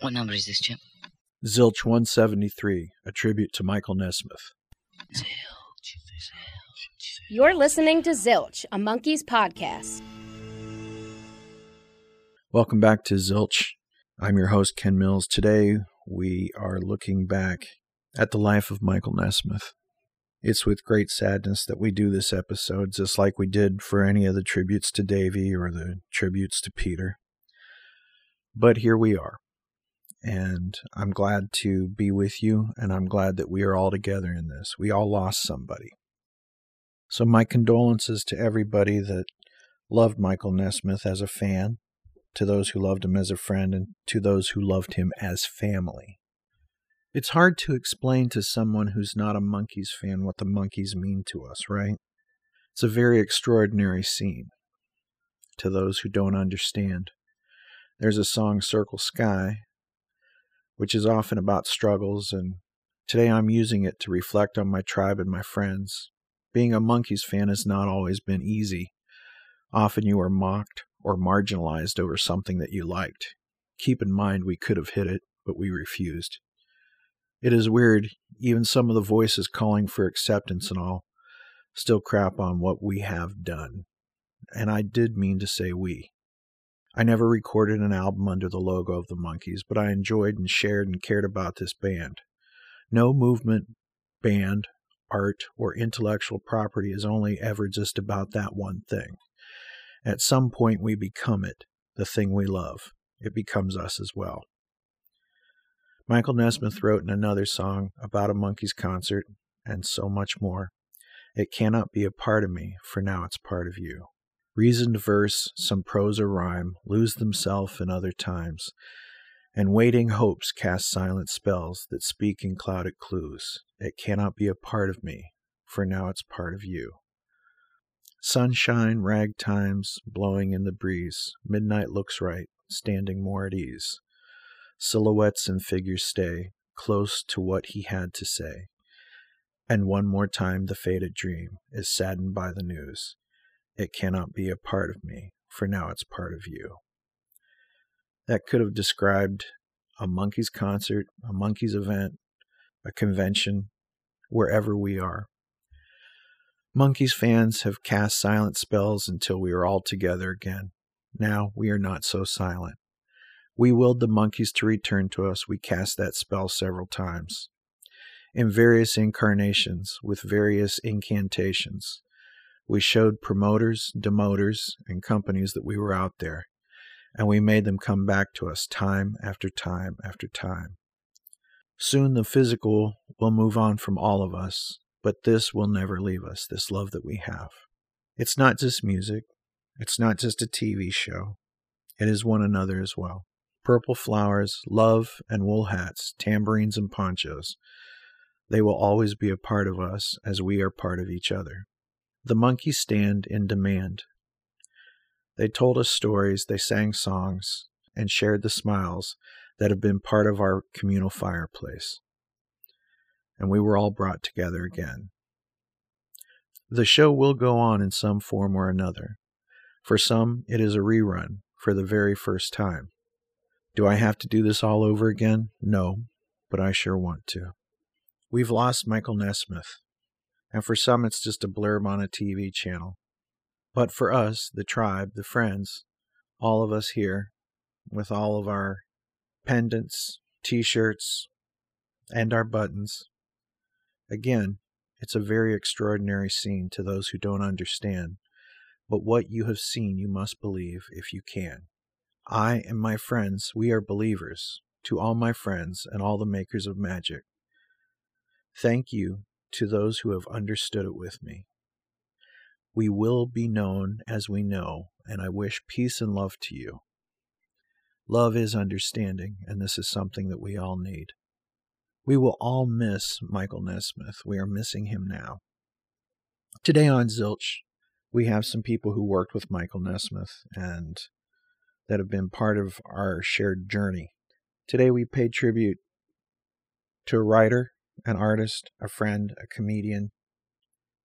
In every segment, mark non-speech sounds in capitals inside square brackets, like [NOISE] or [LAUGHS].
What number is this, Chip? Zilch 173, a tribute to Michael Nesmith. You're listening to Zilch, a Monkees podcast. Welcome back to Zilch. I'm your host, Ken Mills. Today we are looking back at the life of Michael Nesmith. It's with great sadness that we do this episode, just like we did for any of the tributes to Davy or the tributes to Peter. But here we are. And I'm glad to be with you, and I'm glad that we are all together in this. We all lost somebody. So, my condolences to everybody that loved Michael Nesmith as a fan, to those who loved him as a friend, and to those who loved him as family. It's hard to explain to someone who's not a Monkees fan what the Monkees mean to us, right? It's a very extraordinary scene to those who don't understand. There's a song, Circle Sky, which is often about struggles, and today I'm using it to reflect on my tribe and my friends. Being a Monkees fan has not always been easy. Often you are mocked or marginalized over something that you liked. Keep in mind we could have hit it, but we refused. It is weird, even some of the voices calling for acceptance and all still crap on what we have done. And I did mean to say we. I never recorded an album under the logo of the Monkees, but I enjoyed and shared and cared about this band. No movement, band, art, or intellectual property is only ever just about that one thing. At some point, we become it, the thing we love. It becomes us as well. Michael Nesmith wrote in another song about a Monkees concert, and so much more. It cannot be a part of me, for now it's part of you. Reasoned verse, some prose or rhyme, lose themselves in other times, and waiting hopes cast silent spells that speak in clouded clues. It cannot be a part of me, for now it's part of you. Sunshine, ragtimes, blowing in the breeze, midnight looks right, standing more at ease. Silhouettes and figures stay close to what he had to say. And one more time the faded dream is saddened by the news. It cannot be a part of me, for now it's part of you. That could have described a Monkees concert, a Monkees event, a convention, wherever we are. Monkees fans have cast silent spells until we are all together again. Now we are not so silent. We willed the Monkees to return to us. We cast that spell several times. In various incarnations, with various incantations. We showed promoters, demoters, and companies that we were out there, and we made them come back to us time after time after time. Soon the physical will move on from all of us, but this will never leave us, this love that we have. It's not just music, it's not just a TV show, it is one another as well. Purple flowers, love, and wool hats, tambourines, and ponchos. They will always be a part of us as we are part of each other. The Monkees stand in demand. They told us stories, they sang songs, and shared the smiles that have been part of our communal fireplace. And we were all brought together again. The show will go on in some form or another. For some, it is a rerun for the very first time. Do I have to do this all over again? No, but I sure want to. We've lost Michael Nesmith, and for some it's just a blurb on a TV channel. But for us, the tribe, the friends, all of us here, with all of our pendants, t shirts, and our buttons, again, it's a very extraordinary scene to those who don't understand. But what you have seen, you must believe if you can. I and my friends, we are believers. To all my friends and all the makers of magic, thank you to those who have understood it with me. We will be known as we know, and I wish peace and love to you. Love is understanding, and this is something that we all need. We will all miss Michael Nesmith. We are missing him now. Today on Zilch, we have some people who worked with Michael Nesmith and that have been part of our shared journey. Today, we pay tribute to a writer, an artist, a friend, a comedian,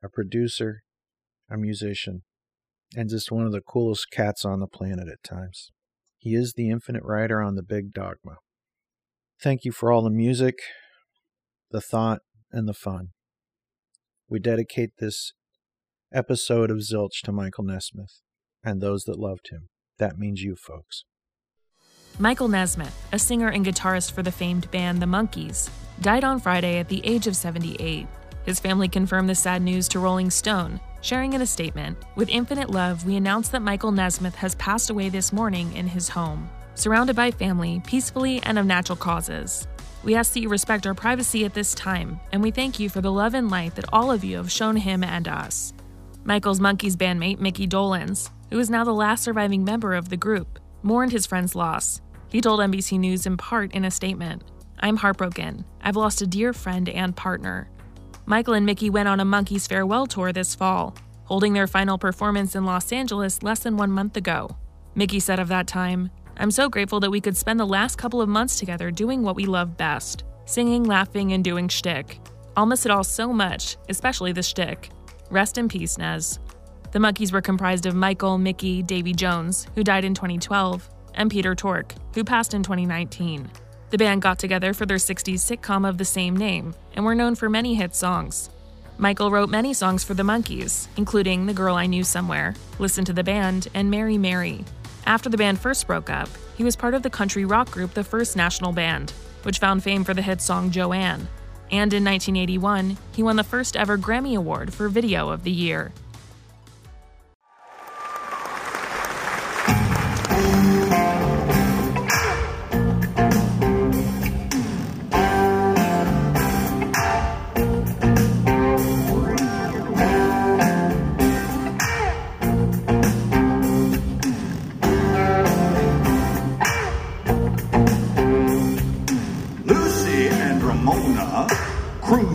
a producer, a musician, and just one of the coolest cats on the planet at times. He is the Infinite Rider on the Big Dogma. Thank you for all the music, the thought, and the fun. We dedicate this episode of Zilch to Michael Nesmith and those that loved him. That means you folks. Michael Nesmith, a singer and guitarist for the famed band The Monkees, died on Friday at the age of 78. His family confirmed the sad news to Rolling Stone, sharing in a statement With infinite love, we announce that Michael Nesmith has passed away this morning in his home, surrounded by family, peacefully, and of natural causes. We ask that you respect our privacy at this time, and we thank you for the love and light that all of you have shown him and us. Michael's Monkees bandmate, Mickey Dolenz, who is now the last surviving member of the group, mourned his friend's loss. He told NBC News in part in a statement I'm heartbroken. I've lost a dear friend and partner. Michael and Mickey went on a Monkees farewell tour this fall, holding their final performance in Los Angeles less than one month ago. Mickey said of that time, I'm so grateful that we could spend the last couple of months together doing what we love best singing, laughing, and doing shtick. I'll miss it all so much, especially the shtick. Rest in peace, Nez. The Monkees were comprised of Michael, Mickey, Davy Jones, who died in 2012, and Peter Tork, who passed in 2019. The band got together for their 60s sitcom of the same name and were known for many hit songs. Michael wrote many songs for the Monkees, including The Girl I Knew Somewhere, Listen to the Band, and Mary Mary. After the band first broke up, he was part of the country rock group The First National Band, which found fame for the hit song Joanne. And in 1981, he won the first ever Grammy Award for Video of the Year.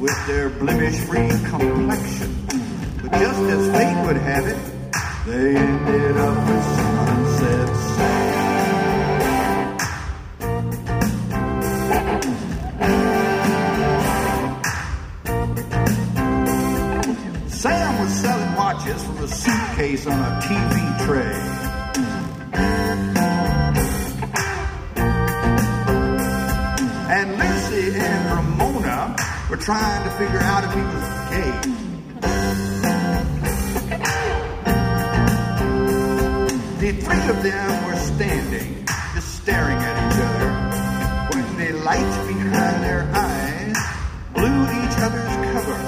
with their blemish-free complexion. But just as fate would have it, they ended up with sunset sand. Sam was selling watches from a suitcase on a TV tray. and Lucy and Ramona figure out if he was gay. The three of them were standing, just staring at each other, when the light behind their eyes blew each other's cover.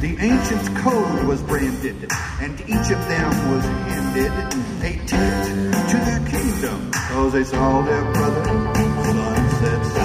The ancient code was branded, and each of them was handed a ticket to their kingdom, cause they saw their brother sunset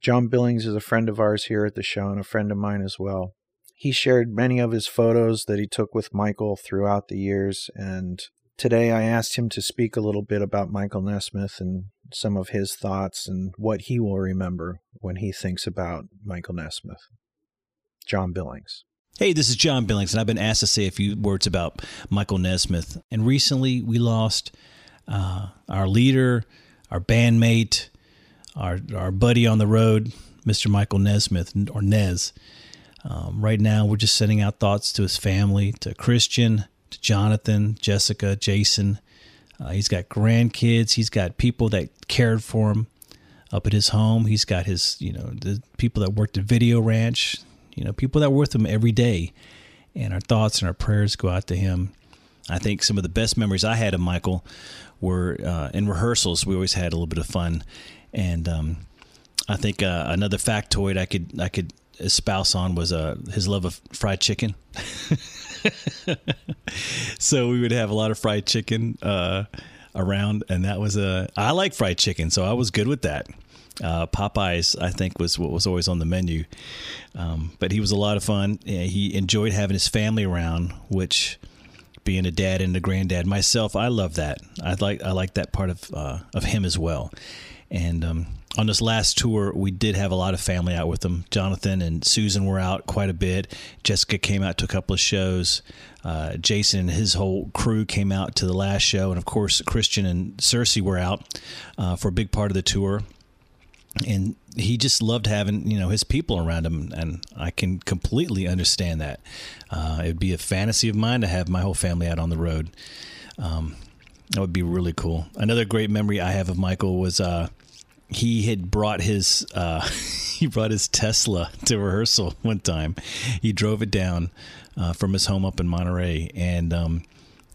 John Billings is a friend of ours here at the show and a friend of mine as well. He shared many of his photos that he took with Michael throughout the years, and today I asked him to speak a little bit about Michael Nesmith and some of his thoughts and what he will remember when he thinks about Michael Nesmith. John Billings. Hey, this is John Billings, and I've been asked to say a few words about Michael Nesmith. And recently we lost uh, our leader, our bandmate, our, our buddy on the road, Mr. Michael Nesmith, or Nez. Um, right now, we're just sending out thoughts to his family, to Christian, to Jonathan, Jessica, Jason. Uh, he's got grandkids. He's got people that cared for him up at his home. He's got his, you know, the people that worked at Video Ranch, you know, people that were with him every day. And our thoughts and our prayers go out to him. I think some of the best memories I had of Michael were uh, in rehearsals. We always had a little bit of fun, and um, I think uh, another factoid I could I could espouse on was uh, his love of fried chicken. [LAUGHS] so we would have a lot of fried chicken uh, around, and that was a. I like fried chicken, so I was good with that. Uh, Popeyes, I think, was what was always on the menu. Um, but he was a lot of fun. He enjoyed having his family around, which being a dad and a granddad myself, I love that. I like I like that part of uh, of him as well. And um, on this last tour, we did have a lot of family out with them. Jonathan and Susan were out quite a bit. Jessica came out to a couple of shows. Uh, Jason and his whole crew came out to the last show, and of course, Christian and Circe were out uh, for a big part of the tour. And he just loved having you know his people around him, and I can completely understand that. Uh, it would be a fantasy of mine to have my whole family out on the road. Um, that would be really cool. Another great memory I have of Michael was uh, he had brought his uh, [LAUGHS] he brought his Tesla to rehearsal one time. He drove it down uh, from his home up in Monterey, and um,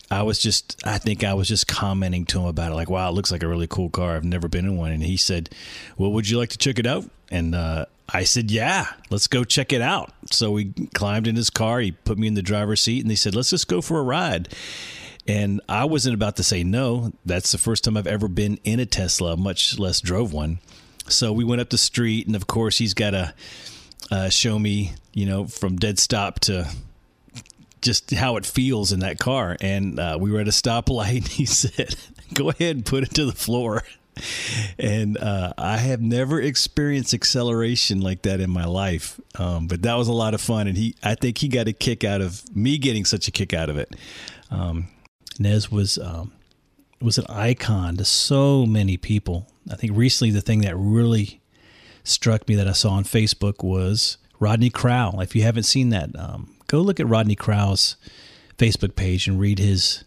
I was just I think I was just commenting to him about it, like, "Wow, it looks like a really cool car. I've never been in one." And he said, "Well, would you like to check it out?" And uh, I said, "Yeah, let's go check it out." So we climbed in his car. He put me in the driver's seat, and he said, "Let's just go for a ride." And I wasn't about to say no. That's the first time I've ever been in a Tesla, much less drove one. So we went up the street, and of course, he's got to uh, show me, you know, from dead stop to just how it feels in that car. And uh, we were at a stoplight, [LAUGHS] and he said, Go ahead and put it to the floor. And uh, I have never experienced acceleration like that in my life, um, but that was a lot of fun. And he, I think he got a kick out of me getting such a kick out of it. Um, Nez was um, was an icon to so many people. I think recently the thing that really struck me that I saw on Facebook was Rodney Crowell. If you haven't seen that, um, go look at Rodney Crowell's Facebook page and read his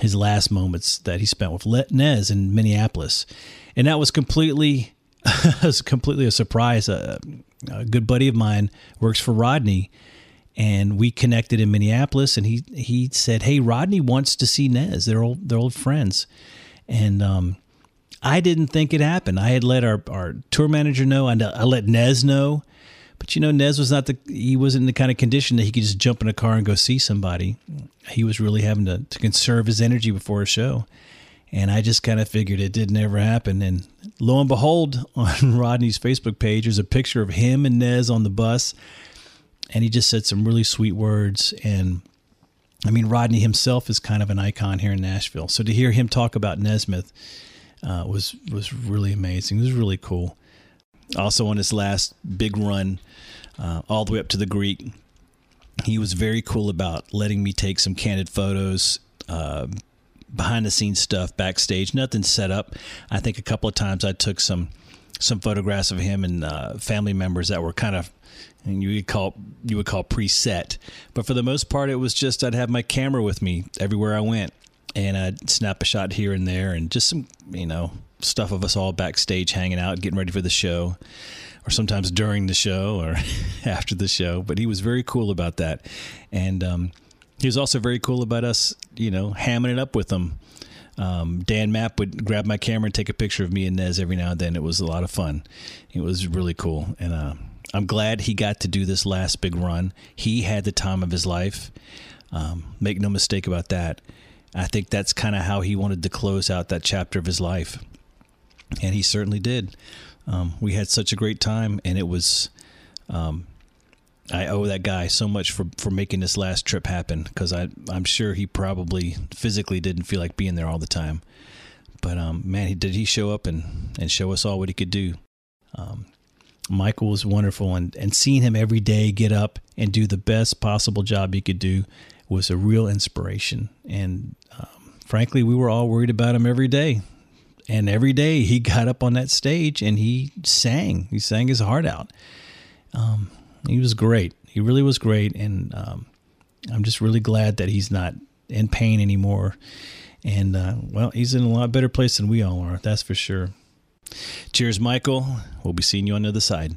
his last moments that he spent with Nez in Minneapolis, and that was completely [LAUGHS] was completely a surprise. A, a good buddy of mine works for Rodney and we connected in Minneapolis, and he he said, "Hey, Rodney wants to see Nez. They're old they're old friends," and um, I didn't think it happened. I had let our our tour manager know, and I let Nez know, but you know, Nez was not the he wasn't in the kind of condition that he could just jump in a car and go see somebody. He was really having to to conserve his energy before a show. And I just kind of figured it didn't ever happen. And lo and behold, [LAUGHS] on Rodney's Facebook page, there's a picture of him and Nez on the bus and he just said some really sweet words. And I mean, Rodney himself is kind of an icon here in Nashville. So to hear him talk about Nesmith uh, was was really amazing. It was really cool. Also, on his last big run, uh, all the way up to the Greek, he was very cool about letting me take some candid photos. Uh, behind the scenes stuff backstage nothing set up i think a couple of times i took some some photographs of him and uh, family members that were kind of and you would call you would call preset. But for the most part, it was just I'd have my camera with me everywhere I went, and I'd snap a shot here and there, and just some you know stuff of us all backstage hanging out, getting ready for the show, or sometimes during the show or [LAUGHS] after the show. But he was very cool about that, and um, he was also very cool about us, you know, hamming it up with him. Um, Dan Mapp would grab my camera and take a picture of me and Nez every now and then. It was a lot of fun. It was really cool, and uh, I'm glad he got to do this last big run. He had the time of his life. Um, make no mistake about that. I think that's kind of how he wanted to close out that chapter of his life. And he certainly did. Um, we had such a great time, and it was. Um, I owe that guy so much for, for making this last trip happen because I I'm sure he probably physically didn't feel like being there all the time, but um, man, he did he show up and, and show us all what he could do. Michael was wonderful, and and seeing him every day get up and do the best possible job he could do was a real inspiration. And um, frankly, we were all worried about him every day. And every day he [LAUGHS] got up on that stage and he sang. He sang his heart out. Um, he was great. He really was great, and um, I'm just really glad that he's not in pain anymore. And uh, well, he's in a lot better place than we all are. That's for sure. Cheers, Michael. We'll be seeing you on the other side.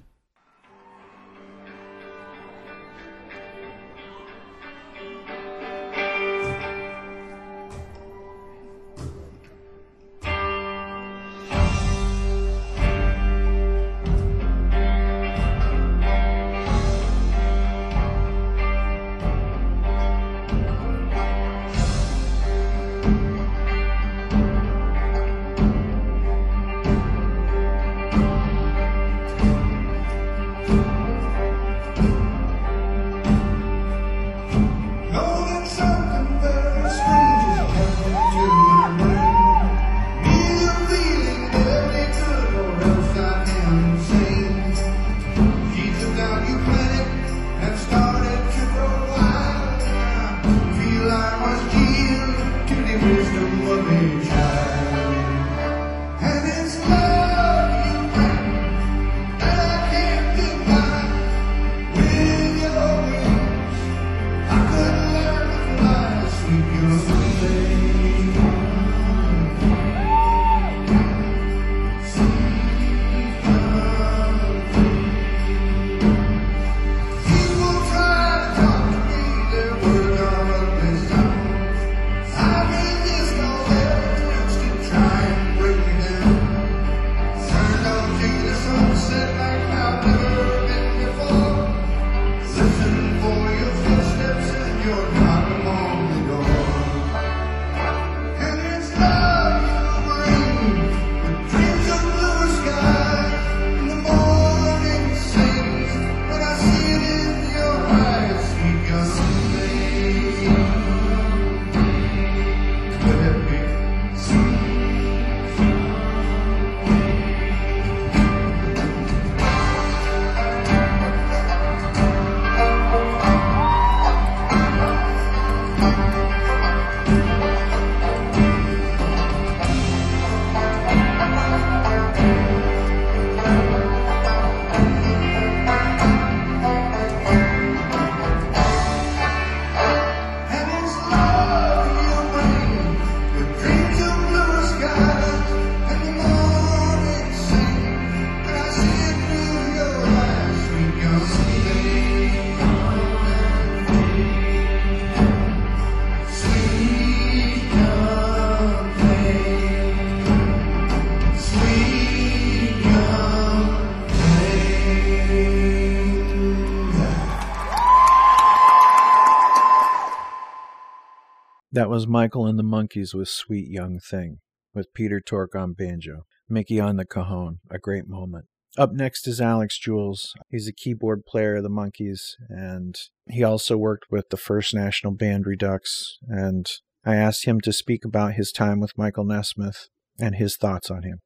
Was Michael and the Monkees with Sweet Young Thing, with Peter Tork on banjo, Mickey on the cajon, a great moment. Up next is Alex Jules. He's a keyboard player of the Monkees, and he also worked with the First National Band Redux. And I asked him to speak about his time with Michael Nesmith and his thoughts on him.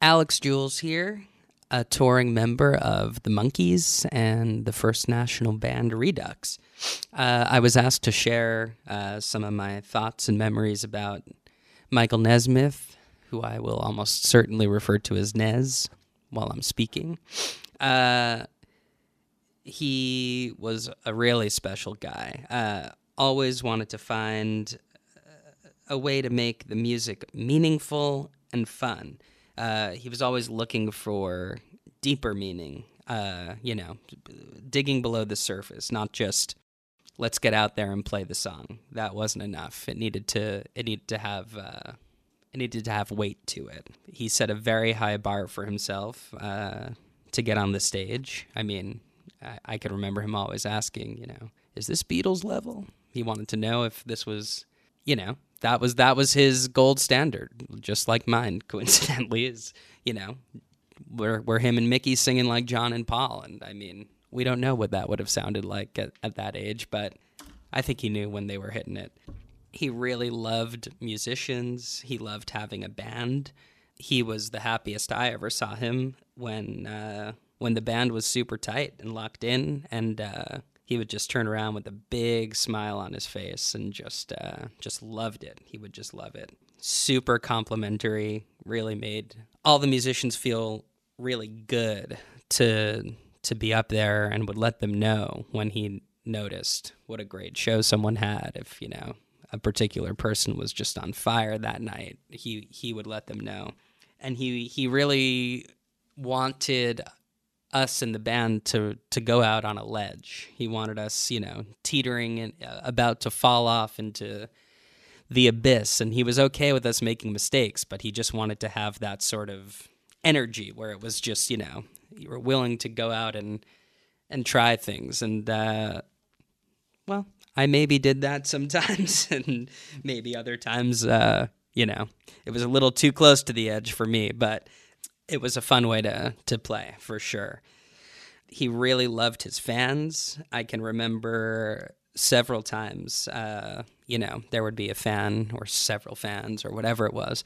Alex Jules here, a touring member of the Monkees and the First National Band Redux. Uh, I was asked to share uh, some of my thoughts and memories about Michael Nesmith, who I will almost certainly refer to as Nez while I'm speaking. Uh, he was a really special guy. Uh, always wanted to find a way to make the music meaningful and fun. Uh, he was always looking for deeper meaning, uh, you know, digging below the surface, not just let's get out there and play the song. That wasn't enough. It needed to it needed to have uh, it needed to have weight to it. He set a very high bar for himself uh, to get on the stage. I mean, I, I could remember him always asking, you know, is this Beatles level? He wanted to know if this was, you know, that was that was his gold standard, just like mine. [LAUGHS] Coincidentally, is you know, we're we're him and Mickey singing like John and Paul, and I mean, we don't know what that would have sounded like at, at that age, but I think he knew when they were hitting it. He really loved musicians. He loved having a band. He was the happiest I ever saw him when uh, when the band was super tight and locked in, and uh, he would just turn around with a big smile on his face and just uh, just loved it. He would just love it. Super complimentary. Really made all the musicians feel really good to to be up there, and would let them know when he noticed what a great show someone had. If you know a particular person was just on fire that night, he he would let them know, and he he really wanted us and the band to to go out on a ledge. He wanted us, you know, teetering and uh, about to fall off into the abyss, and he was okay with us making mistakes, but he just wanted to have that sort of energy where it was just, you know, you were willing to go out and and try things, and uh, well, I maybe did that [LAUGHS] sometimes, and maybe other times, uh, you know, it was a little too close to the edge for me, but it was a fun way to to play for sure. He really loved his fans. I can remember several times, uh, you know, there would be a fan or several fans or whatever it was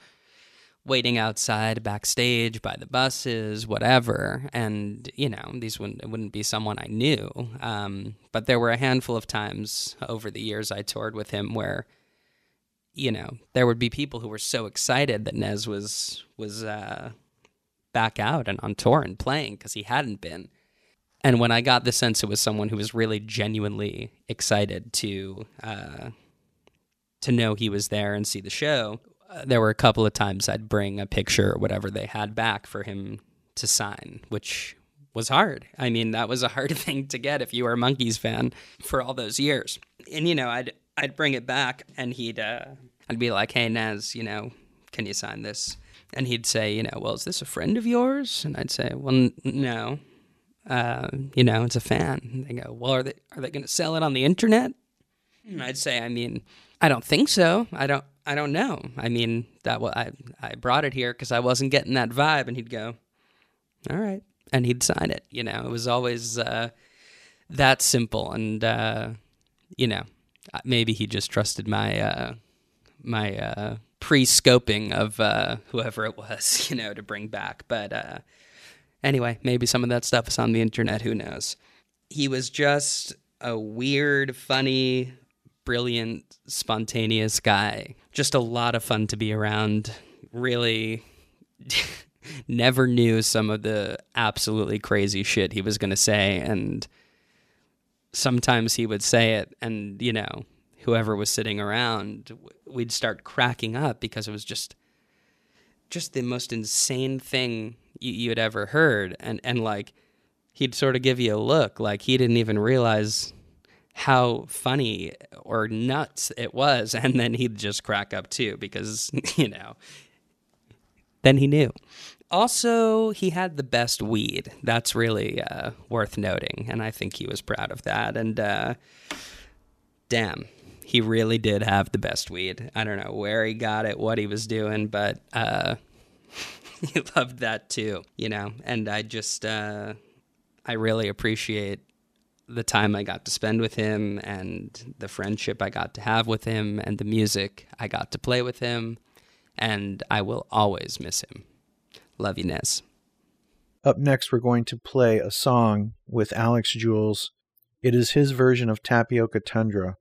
waiting outside backstage by the buses, whatever. And, you know, these wouldn't, wouldn't be someone I knew. Um, but there were a handful of times over the years I toured with him where, you know, there would be people who were so excited that Nez was, was, uh, back out and on tour and playing because he hadn't been. And when I got the sense it was someone who was really genuinely excited to uh, to know he was there and see the show, uh, there were a couple of times I'd bring a picture or whatever they had back for him to sign, which was hard. I mean, that was a hard [LAUGHS] thing to get if you were a Monkees fan for all those years. And you know, I'd I'd bring it back and he'd uh, I'd be like, "Hey Nez, you know, can you sign this?" And he'd say, you know, well, is this a friend of yours? And I'd say, well, n- no, uh, you know, it's a fan. And they go, well, are they are they going to sell it on the internet? And I'd say, I mean, I don't think so. I don't. I don't know. I mean, that was I. I brought it here because I wasn't getting that vibe, and he'd go, all right, and he'd sign it. You know, it was always uh, that simple, and uh, you know, maybe he just trusted my uh, my uh, pre-scoping of uh, whoever it was, [LAUGHS] you know, to bring back. But uh, anyway, maybe some of that stuff is on the internet. Who knows? He was just a weird, funny, brilliant, spontaneous guy. Just a lot of fun to be around. Really. [LAUGHS] never knew some of the absolutely crazy shit he was going to say and sometimes he would say it and you know whoever was sitting around, we'd start cracking up because it was just just the most insane thing you, you had ever heard, and and like he'd sort of give you a look like he didn't even realize how funny or nuts it was, [LAUGHS] and then he'd just crack up too because [LAUGHS] you know then he knew. Also, he had the best weed. That's really uh, worth noting, and I think he was proud of that. And uh, damn, he really did have the best weed. I don't know where he got it, what he was doing, but uh, [LAUGHS] he loved that too, you know. And I just, uh, I really appreciate the time I got to spend with him and the friendship I got to have with him and the music I got to play with him. And I will always miss him. Love you, Nez. Up next, we're going to play a song with Alex Jules. It is his version of Tapioca Tundra,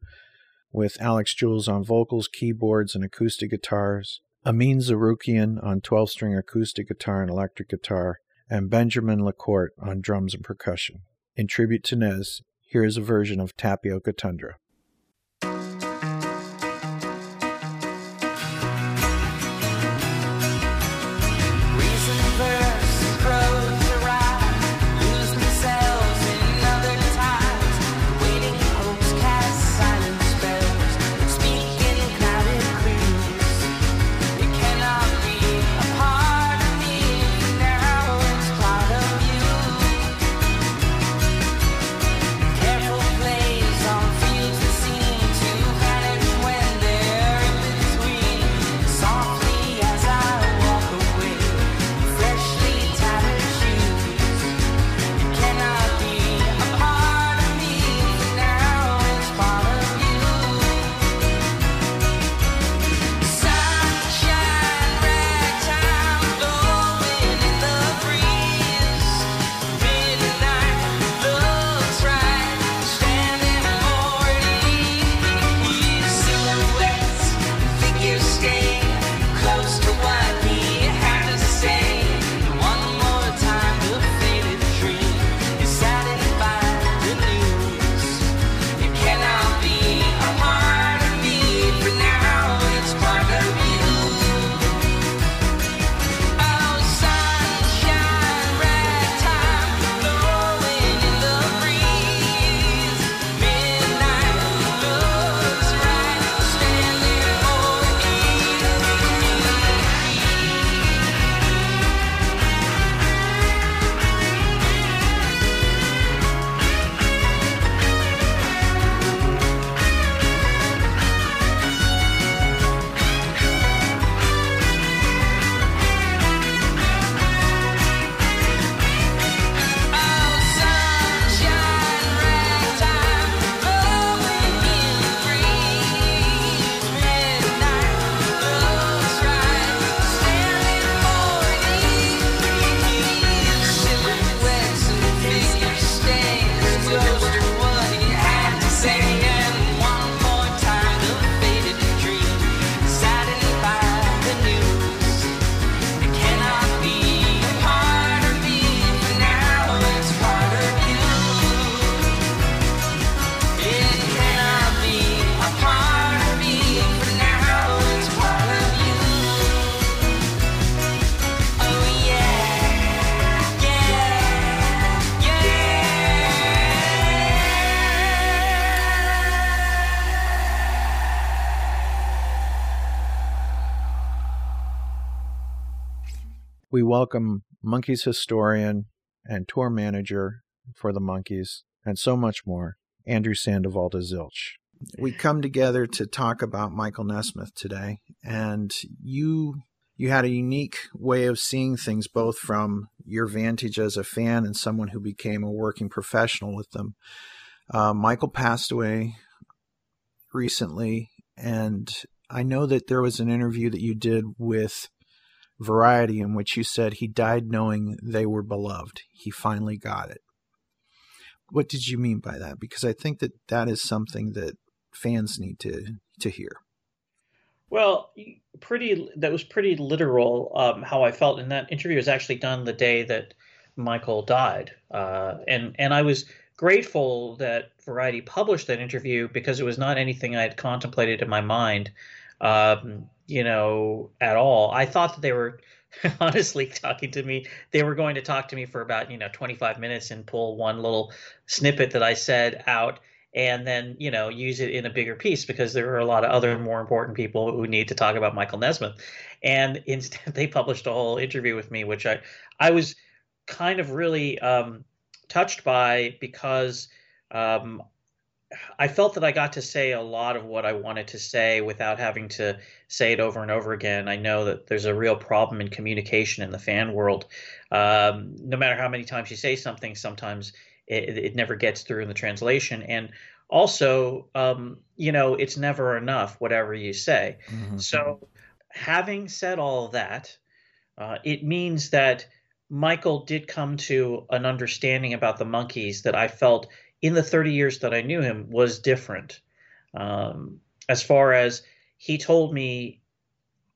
with Alex Jules on vocals, keyboards, and acoustic guitars, Amin Zarukian on 12 string acoustic guitar and electric guitar, and Benjamin Lacourt on drums and percussion. In tribute to Nez, here is a version of Tapioca Tundra. We welcome Monkees historian and tour manager for the Monkees, and so much more, Andrew Sandoval de Zilch. We come together to talk about Michael Nesmith today, and you you had a unique way of seeing things, both from your vantage as a fan and someone who became a working professional with them. Uh, Michael passed away recently, and I know that there was an interview that you did with Variety in which you said he died knowing they were beloved. He finally got it. What did you mean by that? Because I think that that is something that fans need to to hear. Well, pretty that was pretty literal. Um, how I felt in that interview was actually done the day that Michael died, uh, and and I was grateful that Variety published that interview because it was not anything I had contemplated in my mind, um, you know, at all. I thought that they were [LAUGHS] honestly talking to me. They were going to talk to me for about you know 25 minutes and pull one little snippet that I said out and then you know use it in a bigger piece because there are a lot of other more important people who need to talk about Michael Nesmith. And [LAUGHS] instead, they published a whole interview with me, which I I was kind of really um, touched by because um, I felt that I got to say a lot of what I wanted to say without having to say it over and over again. I know that there's a real problem in communication in the fan world. Um, no matter how many times you say something, sometimes it, it never gets through in the translation. And also, um, you know, it's never enough, whatever you say. Mm-hmm. So, having said all that, uh, it means that Michael did come to an understanding about the Monkees that I felt in the 30 years that I knew him was different. Um, as far as he told me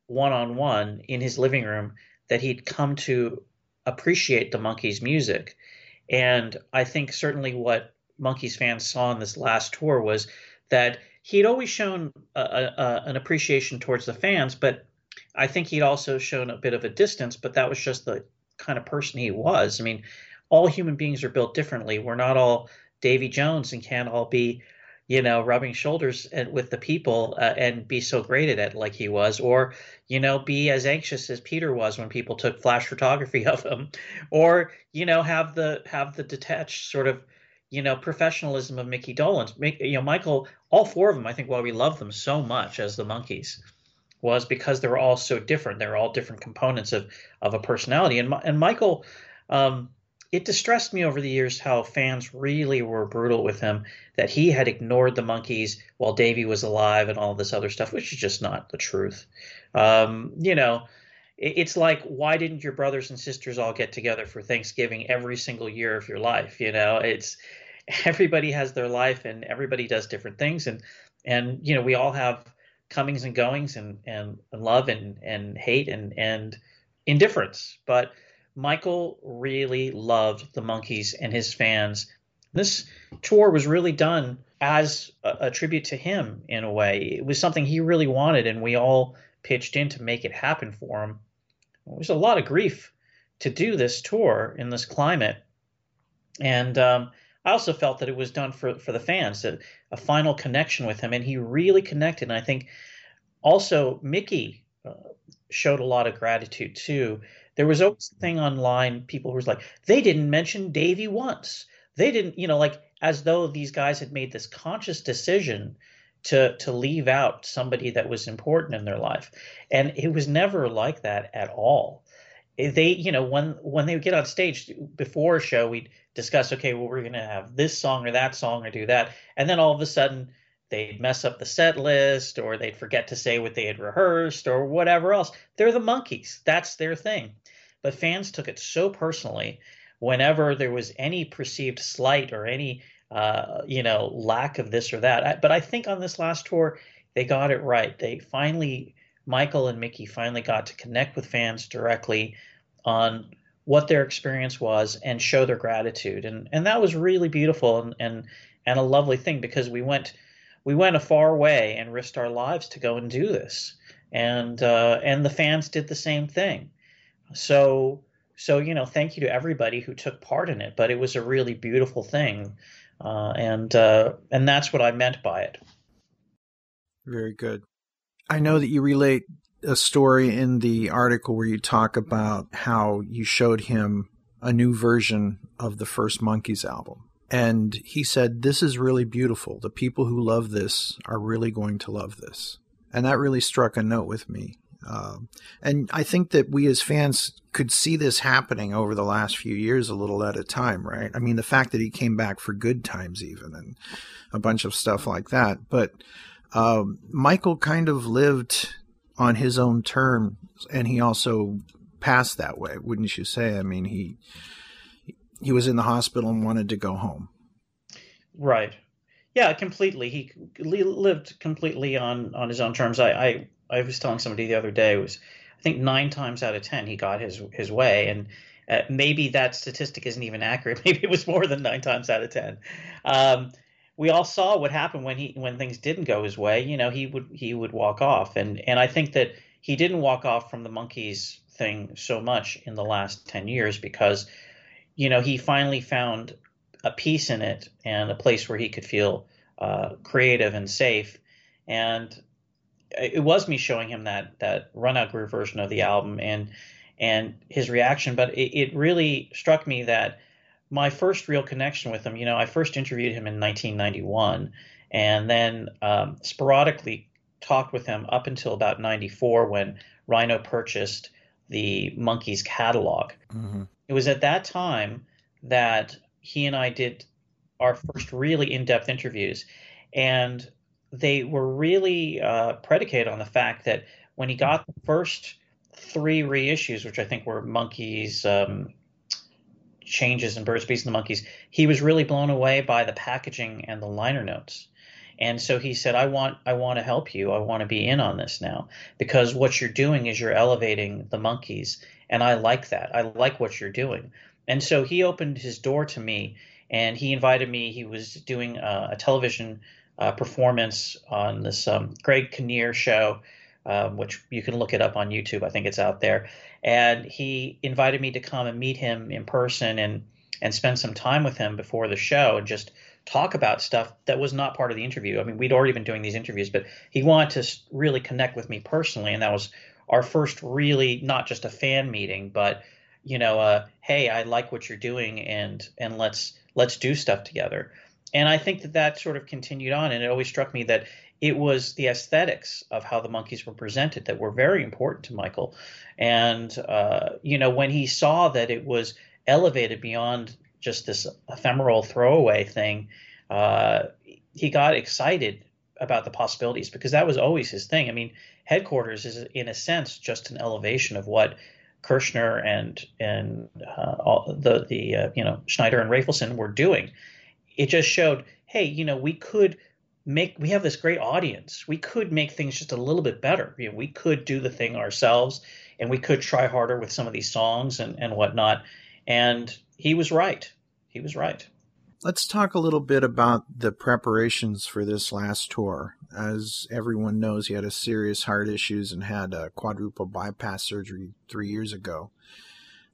one on one in his living room that he'd come to appreciate the Monkees' music and I think certainly what Monkees fans saw in this last tour was that he'd always shown a, a, an appreciation towards the fans, but I think he'd also shown a bit of a distance, but that was just the kind of person he was. I mean, all human beings are built differently. We're not all Davy Jones and can't all be you know, rubbing shoulders with the people uh, and be so great at it like he was, or you know, be as anxious as Peter was when people took flash photography [LAUGHS] of him, or you know, have the have the detached sort of you know professionalism of Micky Dolenz. You know, Michael, all four of them, I think, why we love them so much as the Monkees was because they're all so different. They're all different components of of a personality, and and Michael. Um, it distressed me over the years how fans really were brutal with him that he had ignored the Monkees while Davy was alive and all this other stuff, which is just not the truth. Um, you know, it's like why didn't your brothers and sisters all get together for Thanksgiving every single year of your life? You know, it's [LAUGHS] everybody has their life and everybody does different things and and you know we all have comings and goings and and, and love and and hate and and indifference, but Michael really loved the Monkees and his fans. This tour was really done as a, a, tribute to him in a way. It was something he really wanted, and we all pitched in to make it happen for him. It was a lot of grief to do this tour in this climate, and um, I also felt that it was done for for the fans, a, a final connection with him, and he really connected. And I think also Micky uh, showed a lot of gratitude too there was always a mm-hmm. thing online, people who was like, they didn't mention Davy once. They didn't, you know, like as though these guys had made this conscious decision to to leave out somebody that was important in their life. And it was never like that at all. Eh, they, you know, when when they would get on stage before a show, we'd discuss, okay, well, we're gonna have this song or that song or do that. And then all of a sudden they'd mess up the set list or they'd forget to say what they had rehearsed or whatever else. They're the Monkees. That's their thing. But fans took it so personally whenever there was any perceived slight or any uh, you know lack of this or that. I, but I think on this last tour they got it right. They finally Michael and Micky finally got to connect with fans directly on what their experience was and show their gratitude and and that was really beautiful and and and a lovely thing because we went we went a far way and risked our lives to go and do this and uh, and the fans did the same thing so so you know, thank you to everybody who took part in it. But it was a really beautiful thing, uh, and uh, and that's what I meant by it. Very good. I know that you relate a story in the article where you talk about how you showed him a new version of the first Monkees album. And he said, This is really beautiful. The people who love this are really going to love this. And that really struck a note with me. Um, and I think that we as fans could see this happening over the last few years a little at a time, right? I mean, the fact that he came back for good times, even, and a bunch of stuff like that. But um, Michael kind of lived on his own terms, and he also passed that way, wouldn't you say? I mean, he he was in the hospital and wanted to go home. Right. Yeah, completely. He lived completely on on his own terms. I I, I was telling somebody the other day was I think nine times out of ten he got his his way, and uh, maybe that statistic isn't even accurate. [LAUGHS] Maybe it was more than nine times out of ten. Um, we all saw what happened when he when things didn't go his way. You know, he would he would walk off, and and I think that he didn't walk off from the Monkees thing so much in the last ten years because, you know, he finally found a peace in it and a place where he could feel uh, creative and safe. And it was me showing him that that Run Out Groove version of the album and and his reaction. But it, it really struck me that my first real connection with him, you know, I first interviewed him in 1991 and then um, sporadically talked with him up until about 94 when Rhino purchased the Monkees catalog. Mm-hmm. It was at that time that he and I did our first really in depth interviews. And they were really uh, predicated on the fact that when he got the first three reissues, which I think were Monkees, um, changes in Birds, Bees, and the Monkees, he was really blown away by the packaging and the liner notes. And so he said, I want I want to help you. I want to be in on this now because what you're doing is you're elevating the Monkees. And I like that. I like what you're doing. And so he opened his door to me and he invited me. He was doing a, a television uh, performance on this um, Greg Kinnear show, um, which you can look it up on YouTube. I think it's out there and he invited me to come and meet him in person and and spend some time with him before the show and just talk about stuff that was not part of the interview. I mean, we'd already been doing these interviews, but he wanted to really connect with me personally, and that was our first really not just a fan meeting, but you know, uh, hey, I like what you're doing, and and let's let's do stuff together. And I think that that sort of continued on, and it always struck me that it was the aesthetics of how the Monkees were presented that were very important to Michael. And, uh, you know, when he saw that it was elevated beyond just this ephemeral throwaway thing, uh, he got excited about the possibilities because that was always his thing. I mean, headquarters is, in a sense, just an elevation of what Kirshner and and uh, the the uh, you know Schneider and Rafelson were doing. It just showed, hey, you know, we could make we have this great audience. We could make things just a little bit better. You know, we could do the thing ourselves and we could try harder with some of these songs and, and whatnot. And he was right. He was right. Let's talk a little bit about the preparations for this last tour. As everyone knows, he had a serious heart issues and had a quadruple bypass surgery three years ago.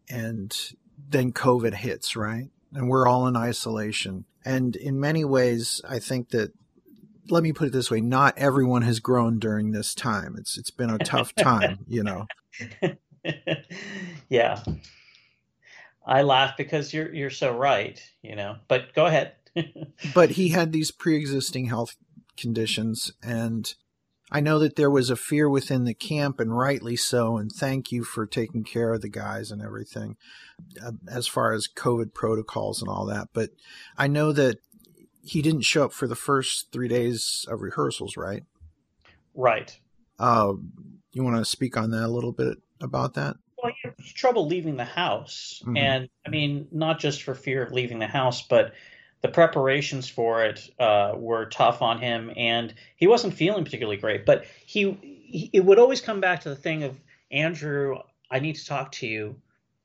And then COVID hits, right? And we're all in isolation. And in many ways, I think that let me put it this way not everyone has grown during this time it's it's been a tough [LAUGHS] time you know [LAUGHS] yeah i laugh because you're you're so right you know but go ahead [LAUGHS] but he had these pre-existing health conditions and i know that there was a fear within the camp and rightly so and thank you for taking care of the guys and everything uh, as far as covid protocols and all that but i know that he didn't show up for the first three days of rehearsals, right? Right. Uh, you want to speak on that a little bit about that? Well, he had trouble leaving the house, mm-hmm. and I mean, not just for fear of leaving the house, but the preparations for it uh, were tough on him, and he wasn't feeling particularly great. But he, he, it would always come back to the thing of Andrew, I need to talk to you.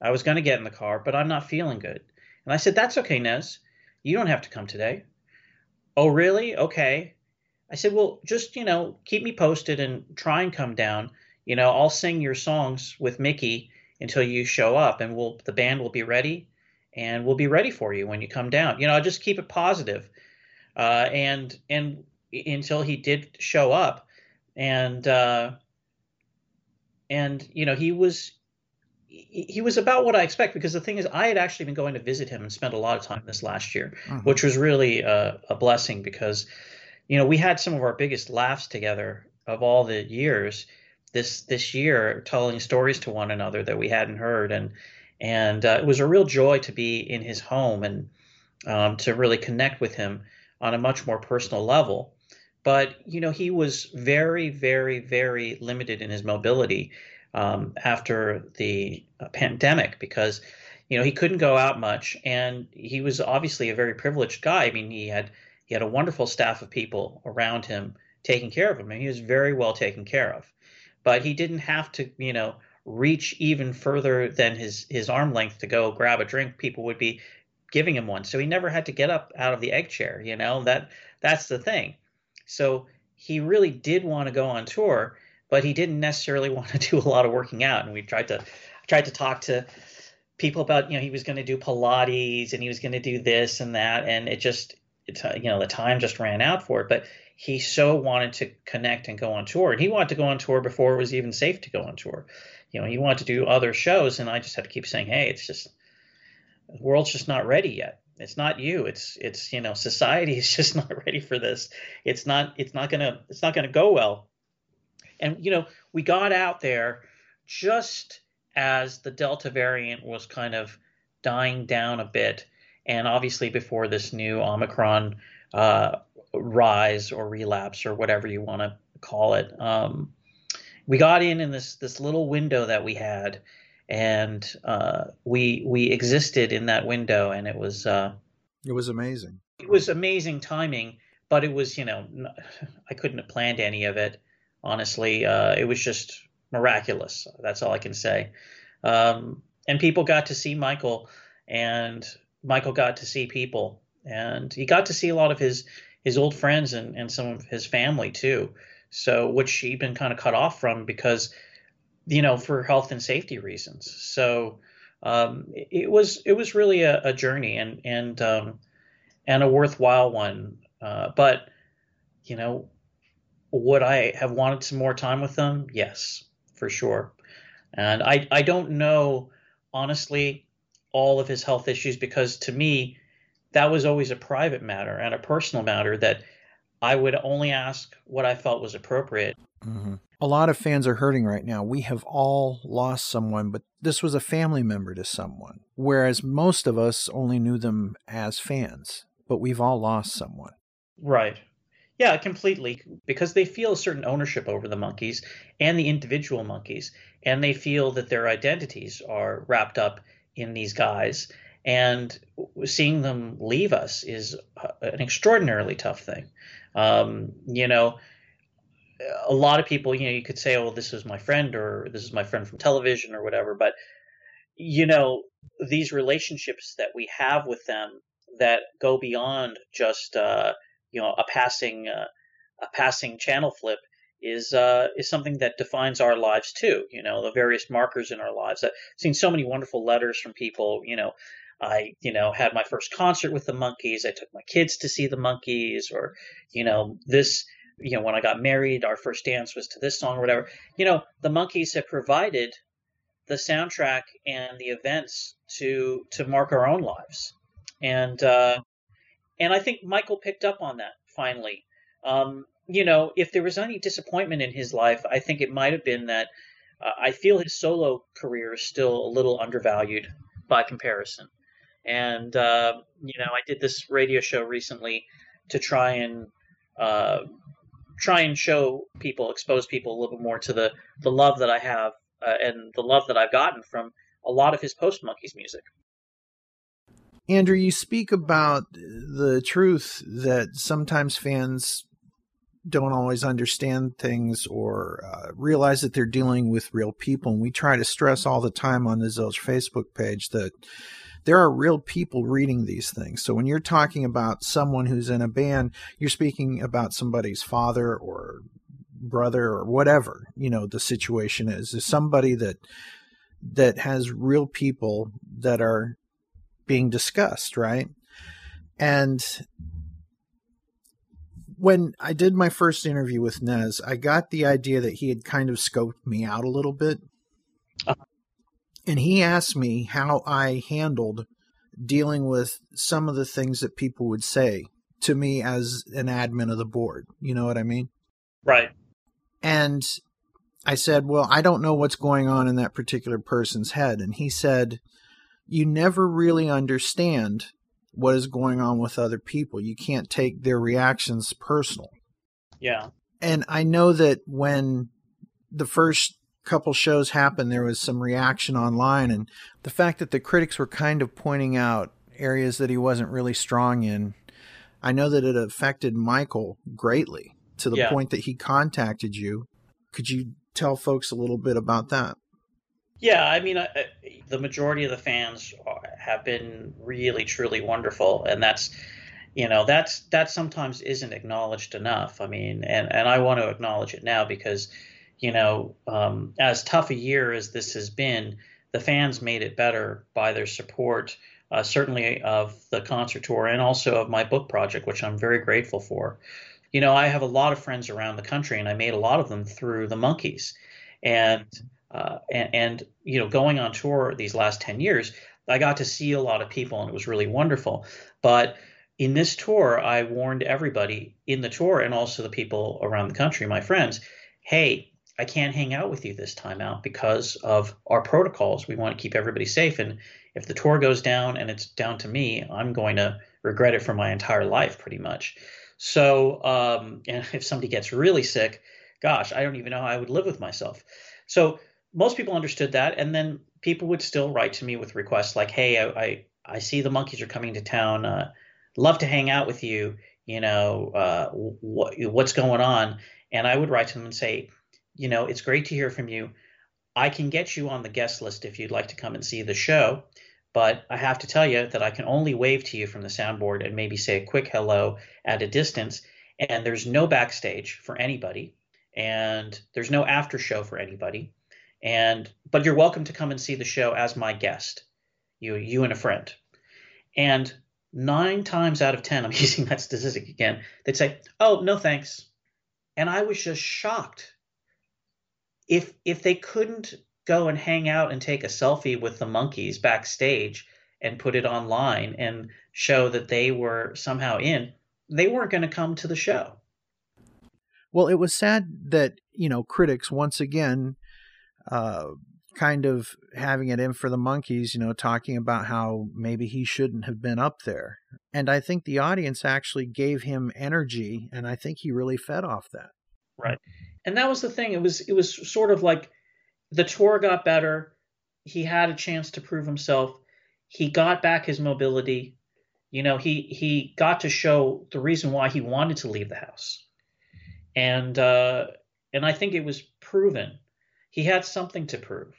I was going to get in the car, but I'm not feeling good. And I said, That's okay, Nez. You don't have to come today. Oh, really? Okay. I said, well, just, you know, keep me posted and try and come down. You know, I'll sing your songs with Micky until you show up and we'll, the band will be ready and we'll be ready for you when you come down. You know, just keep it positive. Uh, and, and until he did show up and, uh, and you know he was he was about what I expect because the thing is, I had actually been going to visit him and spent a lot of time this last year, mm-hmm. which was really a, a, blessing because, you know, we had some of our biggest laughs together of all the years this this year, telling stories to one another that we hadn't heard, and and uh, it was a real joy to be in his home and um, to really connect with him on a much more personal level. But you know, he was very, very, very limited in his mobility um, after the uh, pandemic because you know he couldn't go out much, and he was obviously a very privileged guy. I mean, he had he had a wonderful staff of people around him taking care of him, and he was very well taken care of. But he didn't have to, you know, reach even further than his his arm length to go grab a drink. People would be giving him one, so he never had to get up out of the egg chair. You know that that's the thing. So he really did want to go on tour, but he didn't necessarily [LAUGHS] want to do a lot of working out. And we tried to tried to talk to people about you know he was going to do Pilates and he was going to do this and that, and it just it, uh, you know the time just ran out for it. But he so wanted to connect and go on tour, and he wanted to go on tour before it was even safe to go on tour. You know, he wanted to do other shows, and I just had to keep saying, "Hey, it's just the world's just not ready yet." It's not you. It's it's you know society [LAUGHS] is just not ready for this. It's not it's not gonna it's not gonna go well. And you know, we got out there just as the Delta variant was kind of dying down a bit, and obviously before this new Omicron uh, rise or relapse or whatever you want to call it. Um, we got in in this this little window that we had, and uh, we we existed in that window, and it was uh, it was amazing. It was amazing timing, but it was you know [LAUGHS] I couldn't have planned any of it honestly. Uh, it was just miraculous. That's all I can say. Um, and people got to see Michael, and Michael got to see people, and he got to see a lot of his his old friends and, and some of his family too. So which he'd been kind of cut off from because, you know, for health and safety reasons. So um, it, was it was really a, a journey and and um, and a worthwhile one. Uh, but you know, would I have wanted some more time with them? Yes, for sure. And I, I don't know, honestly, all of his health issues because to me, that was always a private matter and a personal matter that I would only ask what I felt was appropriate. Mm-hmm. A lot of fans are hurting right now. We have all lost someone, but this was a family member to someone, whereas most of us only knew them as fans, but we've all lost someone. Right. Yeah, completely. Because they feel a certain ownership over the Monkees and the individual Monkees, and they feel that their identities are wrapped up in these guys. And seeing them leave us is an extraordinarily tough thing. Um, you know, a lot of people, you know, you could say, "Oh, this is my friend," or "This is my friend from television," or whatever. But you know, these relationships that we have with them that go beyond just uh, you know a passing uh, a passing channel flip is uh, is something that defines our lives too. You know, the various markers in our lives. I've seen so many wonderful letters from people. You know, I you know had my first concert with the Monkees. I took my kids to see the Monkees, or you know this. You know, when I got married, our first dance was to this song or whatever. You know, the Monkees have provided the soundtrack and the events to to mark our own lives. And uh, and I think Michael picked up on that finally. Um, you know, if there was any disappointment in his life, I think it might have been that uh, I feel his solo career is still a little undervalued by comparison. And, uh, you know, I did this radio show recently to try and uh, try and show people, expose people a little bit more to the, the love that I have uh, and the love that I've gotten from a lot of his Post Monkeys music. Andrew, you speak about the truth that sometimes fans don't always understand things or uh, realize that they're dealing with real people. And we try to stress all the time on the Zilch Facebook page that there are real people reading these things. So when you're talking about someone who's in a band, you're speaking about somebody's father or brother or whatever, you know, the situation is. Is somebody that that has real people that are being discussed, right? And when I did my first interview with Nez, I got the idea that he had kind of scoped me out a little bit. Uh-huh. And he asked me how I handled dealing with some of the things that people would say to me as an admin of the board. You know what I mean? Right. And I said, Well, I don't know what's going on in that particular person's head. And he said, You never really understand what is going on with other people. You can't take their reactions personal. Yeah. And I know that when the first couple shows happened, there was some reaction online. And the fact that the critics were kind of pointing out areas that he wasn't really strong in, I know that it affected Michael greatly to the yeah. point that he contacted you. Could you tell folks a little bit about that? Yeah, I mean, the majority of the fans have been really, truly wonderful, and that's, you know, that's that sometimes isn't acknowledged enough. I mean, and and I want to acknowledge it now because, you know, um, as tough a year as this has been, the fans made it better by their support, uh, certainly of the concert tour and also of my book project, which I'm very grateful for you know, I have a lot of friends around the country, and I made a lot of them through the Monkees, and uh, and, and you know, going on tour these last ten years, I got to see a lot of people, and it was really wonderful. But in this tour, I warned everybody in the tour and also the people around the country, my friends, hey, I can't hang out with you this time out because of our protocols. We want to keep everybody safe. And if the tour goes down and it's down to me, I'm going to regret it for my entire life, pretty much. So, um, [LAUGHS] and if somebody gets really sick, gosh, I don't even know how I would live with myself. So most people understood that, and then people would still write to me with requests like, "Hey, I I, I see the Monkees are coming to town. Uh, love to hang out with you. You know, uh, what what's going on?" And I would write to them and say, "You know, it's great to hear from you. I can get you on the guest list if you'd like to come and see the show." but I have to tell you that I can only wave to you from the soundboard and maybe say a quick hello at a distance. And there's no backstage for anybody, and there's no after show for anybody. And but you're welcome to come and see the show as my guest, you you and a friend. And nine times out of ten, I'm [LAUGHS] using that statistic again. They'd say, "Oh, no, thanks," and I was just shocked. If if they couldn't go and hang out and take a selfie with the Monkees backstage and put it online and show that they were somehow in, they weren't going to come to the show. Well, it was sad that, you know, critics once again uh, kind of having it in for the Monkees, you know, talking about how maybe he shouldn't have been up there. And I think the audience actually gave him energy and I think he really fed off that. Right. And that was the thing. It was it was sort of like the tour got better. He had a chance to prove himself. He got back his mobility. You know, he he got to show the reason why he wanted to leave the house, and uh, and I think it was proven. He had something to prove,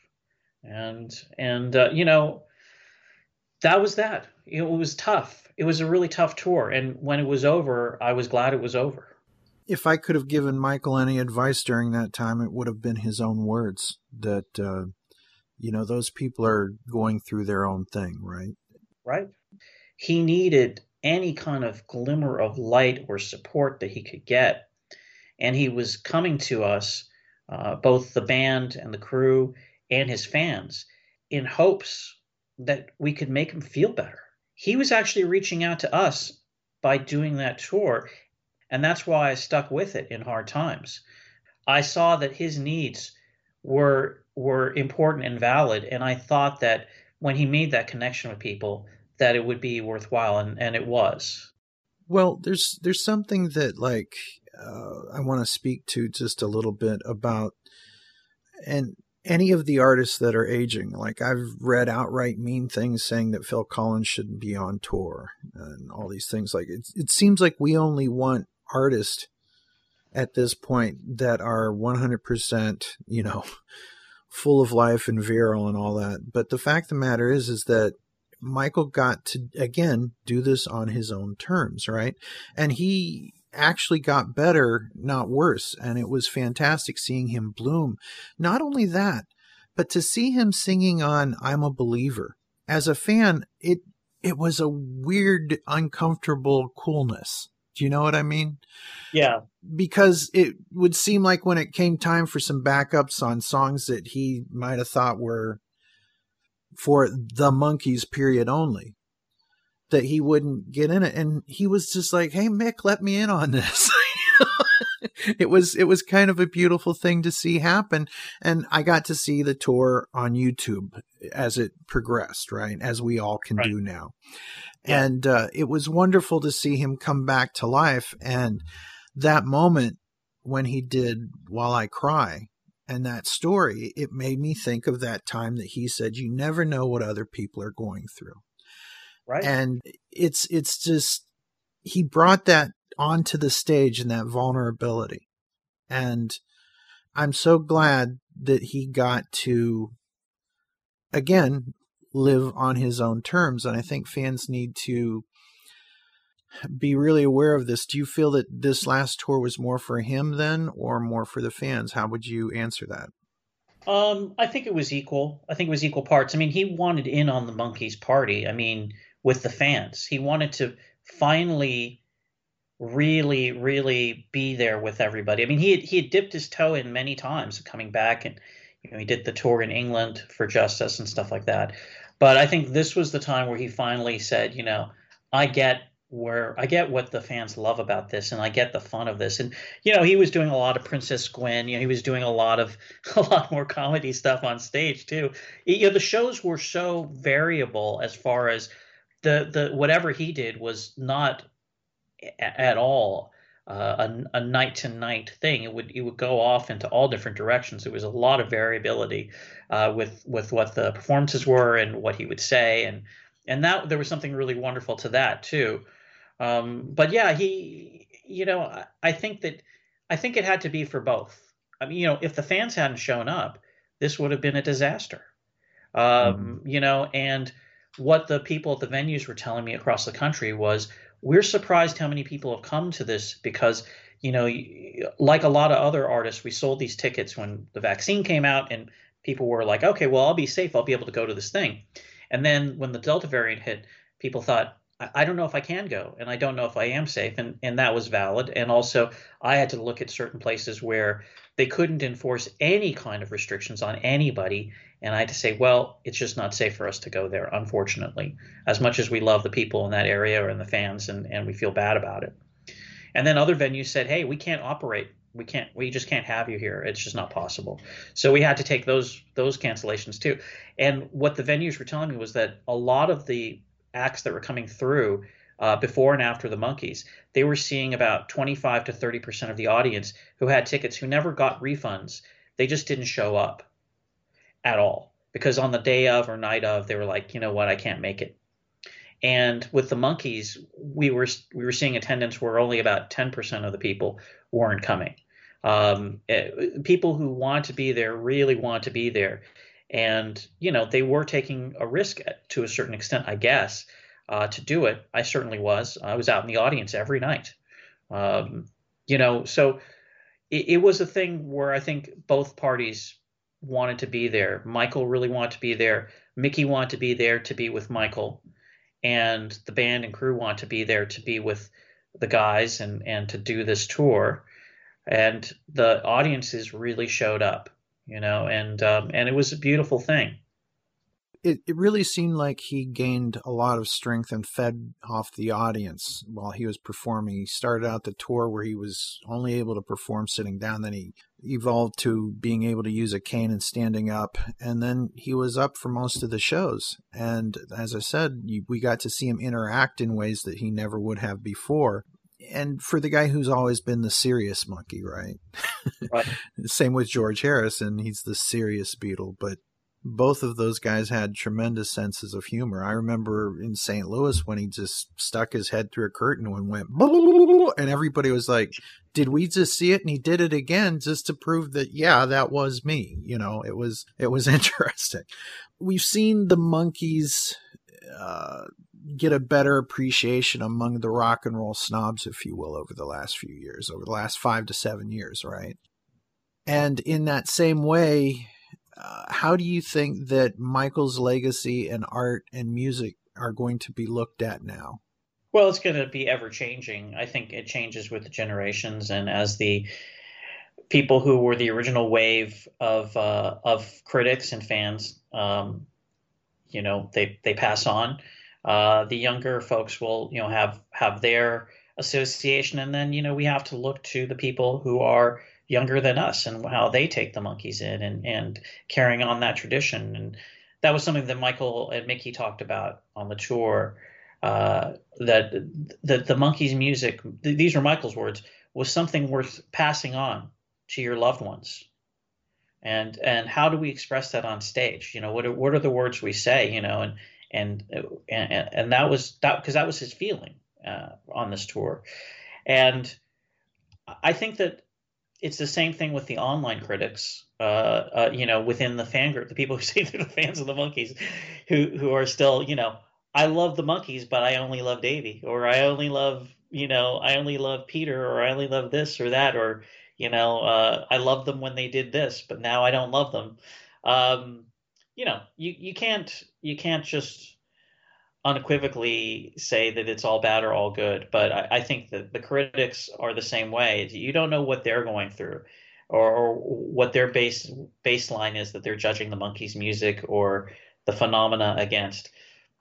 and and uh, you know, that was that. It was tough. It was a really tough tour, and when it was over, I was glad it was over if I could have given Michael any advice during that time, it would have been his own words that, uh, you know, those people are going through their own thing, right? Right. He needed any kind of glimmer of light or support that he could get. And he was coming to us, uh, both the band and the crew and his fans, in hopes that we could make him feel better. He was actually reaching out to us by doing that tour and that's why I stuck with it in hard times. I saw that his needs were were important and valid, and I thought that when he made that connection with people, that it would be worthwhile, and, and it was. Well, there's there's something that like uh, I want to speak to just a little bit about, and any of the artists that are aging. Like I've read outright mean things saying that Phil Collins shouldn't be on tour and all these things. Like it, it seems like we only want artists at this point that are 100%, you know, full of life and virile and all that. But the fact of the matter is, is that Michael got to, again, do this on his own terms, right? And he actually got better, not worse. And it was fantastic seeing him bloom. Not only that, but to see him singing on I'm a Believer. As a fan, it it was a weird, uncomfortable coolness Do you know what I mean? Yeah. Because it would seem like when it came time for some backups on songs that he might have thought were for the Monkees period only, that he wouldn't get in it. And he was just like, Hey, Mick, let me in on this. [LAUGHS] [LAUGHS] it was it was kind of a beautiful thing to see happen and i got to see the tour on youtube as it progressed right as we all can right. do now yeah. and uh, it was wonderful to see him come back to life and that moment when he did while i cry and that story it made me think of that time that he said you never know what other people are going through right and it's it's just he brought that onto the stage in that vulnerability. And I'm so glad that he got to, again, live on his own terms. And I think fans need to be really aware of this. Do you feel that this last tour was more for him then or more for the fans? How would you answer that? Um, I think it was equal. I think it was equal parts. I mean, he wanted in on the Monkees party. I mean, with the fans, he wanted to finally really, really be there with everybody. I mean, he had, he had dipped his toe in many times coming back, and you know, he did the tour in England for Justice and stuff like that. But I think this was the time where he finally said, you know, I get where I get what the fans love about this, and I get the fun of this. And you know, he was doing a lot of Princess Gwen. You know, he was doing a lot of [LAUGHS] a lot more comedy stuff on stage too. You know, the shows were so variable as far as the the whatever he did was not at all uh, a, a night to night thing. It would it would go off into all different directions. It was a lot of variability uh, with with what the performances were and what he would say, and and that there was something really wonderful to that too. Um, but yeah, he you know I, I think that I think it had to be for both. I mean, you know, if the fans hadn't shown up, this would have been a disaster. Um, mm-hmm. You know, and what the people at the venues were telling me across the country was we're surprised how many people have come to this because you know like a lot of other artists we sold these tickets when the vaccine came out and people were like okay well i'll be safe. I'll be able to go to this thing. And then when the delta variant hit people thought I don't know if I can go, and I don't know if I am safe, and and that was valid. And also, I had to look at certain places where they couldn't enforce any kind of restrictions on anybody, and I had to say, well, it's just not safe for us to go there, unfortunately, as much as we love the people in that area in the fans and, and we feel bad about it. And then other venues said, hey, we can't operate. We can't. We just can't have you here. It's just not possible. So we had to take those those cancellations too. And what the venues were telling me was that a lot of the acts that were coming through uh, before and after the Monkees, they were seeing about 25 to 30 percent of the audience who had tickets who never got refunds. They just didn't show up at all because on the day of or night of they were like, you know what, I can't make it. And with the Monkees, we were we were seeing attendance where only about 10% of the people weren't coming. Um, it, eh, people who want to be there really want to be there, and you know they were taking a risk to a certain extent, I guess, uh, to do it. I certainly was. I was out in the audience every night. Um, you know, so it, it was a thing where I think both parties wanted to be there. Michael really wanted to be there. Micky wanted to be there to be with Michael, and the band and crew want to be there to be with the guys and and to do this tour. And the audiences really showed up, you know, and um, and it was a beautiful thing it, it really seemed like he gained a lot of strength and fed off the audience while he was performing. He started out the tour where he was only able to perform sitting down, then he evolved to being able to use a cane and standing up, and then he was up for most of the shows. And as I said, we got to see him interact in ways that he never would have before and for the guy who's always been the serious Monkee, right? right. [LAUGHS] Same with George Harrison. He's the serious Beatle, but both of those guys had tremendous senses of humor. I remember in St. Louis when he just stuck his head through a curtain and went, [LAUGHS] and everybody was like, "Did we just see it?" And he did it again just to prove that, yeah, that was me. You know, it was it was [LAUGHS] interesting. We've seen the Monkees. uh, get a better appreciation among the rock and roll snobs, if you will, over the last few years, over the last five to seven years, right? And in that same way, uh, how do you think that Michael's legacy and art and music are going to be looked at now? Well, it's going to be ever changing. I think it changes with the generations, and as the people who were the original wave of uh, of critics and fans, um, you know, they they pass on. Uh, the younger folks will, you know, have have their association, and then you know we have to look to the people who are younger than us and how they take the Monkees in and and carrying on that tradition. And that was something that Michael and Micky talked about on the tour uh, that that the Monkees' music, th- these are Michael's words, was something worth passing on to your loved ones. And and how do we express that on stage? You know, what are, what are the words we say? You know, and and and, and that was that because that was his feeling uh, on this tour, and I think that it's the same thing with the online critics. Uh, uh, you know, within the fan group, the people who [LAUGHS] say they're the fans of the Monkees, who who are still, you know, I love the Monkees, but I only love Davy, or I only love, you know, I only love Peter, or I only love this or that, or you know, uh, I love them when they did this, but now I don't love them. Um, you know, you you can't you can't just unequivocally say that it's all bad or all good. But I, I think that the critics are the same way. You don't know what they're going through. Or, or what their base baseline is that they're judging the monkey's music or the phenomena against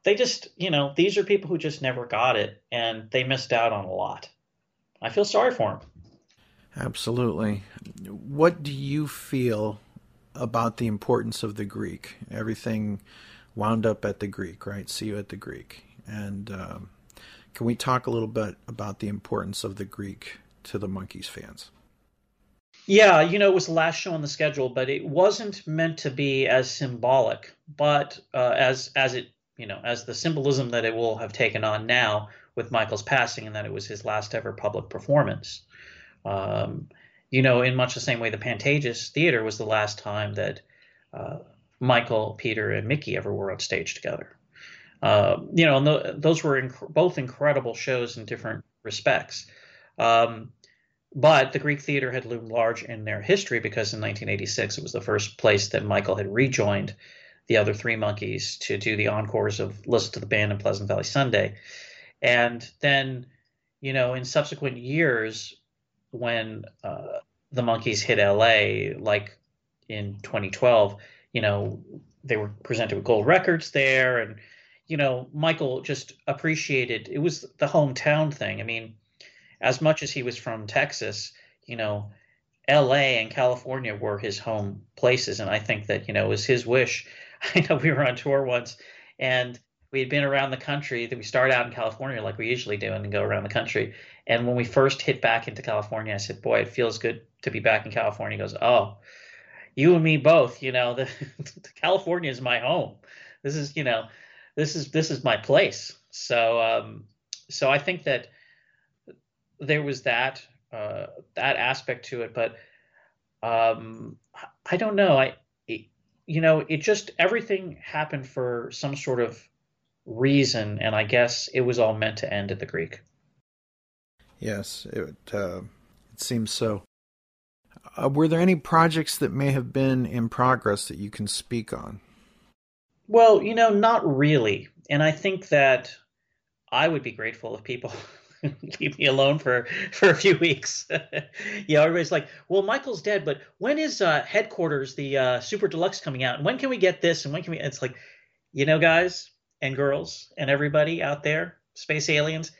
they just, you know, these are people who just never got it and they missed out on a lot. I feel sorry for them. Absolutely. What do you feel about the importance of the Greek? Everything wound up at the Greek, right? See you at the Greek. And um, can we talk a little bit about the importance of the Greek to the Monkees fans? Yeah, you know, it was the last show on the schedule, but it wasn't meant to be as symbolic, but uh, as as it you know, as the symbolism that it will have taken on now with Michael's passing, and that it was his last ever public performance. Um, you know, in much the same way, the Pantages Theater was the last time that uh, Michael, Peter, and Micky ever were on stage together. Uh, you know, the, those were inc- both incredible shows in different respects. Um, but the Greek theater had loomed large in their history because in 1986 it was the first place that Michael had rejoined the other three Monkees to do the encores of Listen to the Band and Pleasant Valley Sunday. And then, you know, in subsequent years, when uh, the Monkees hit LA, like in 2012, you know, they were presented with gold records there. And, you know, Michael just appreciated it was the hometown thing. I mean, as much as he was from Texas, you know, LA and California were his home places. And I think that, you know, it was his wish [LAUGHS] I know we were on tour once and we had been around the country that we start out in California like we usually do and go around the country. And when we first hit back into California, I said, boy, it feels good to be back in California. He goes, oh, you and me both, you know, [LAUGHS] the, California is my home. This is, you know, this is, this is my place. So, um, so I think that there was that, uh, that aspect to it, but, um, I don't know. I, you know, it just everything happened for some sort of reason, and I guess it was all meant to end at the Greek. Yes, it uh, it seems so. Uh, were there any projects that may have been in progress that you can speak on? Well, you know, not really, and I think that I would be grateful if people [LAUGHS] leave me alone for for a few weeks. [LAUGHS] yeah, everybody's like, "Well, Michael's dead, but when is uh, headquarters the uh, Super Deluxe coming out? And when can we get this? And when can we?" It's like, you know, guys and girls and everybody out there, space aliens,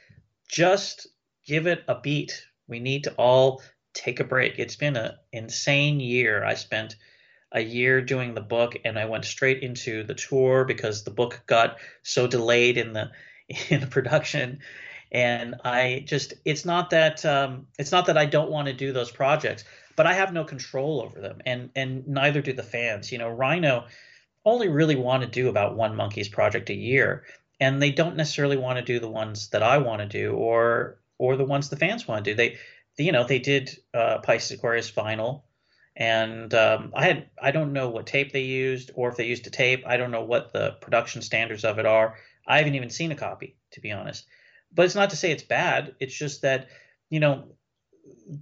just give it a beat. We need to all take a break. It's been an insane year. I spent a year doing the book, and I went straight into the tour because the book got so delayed in the [LAUGHS] in the production and I just it's not that um, it's not that I don't want to do those projects, but I have no control over them, and and neither do the fans. You know, Rhino only really want to do about one monkey's project a year, and they don't necessarily want to do the ones that I want to do or or the ones the fans want to do. They, they you know they did uh, Pisces Aquarius vinyl, and um, I had I don't know what tape they used or if they used a tape. I don't know what the production standards of it are. I haven't even seen a copy to be honest. But it's not to say it's bad. It's just that, you know,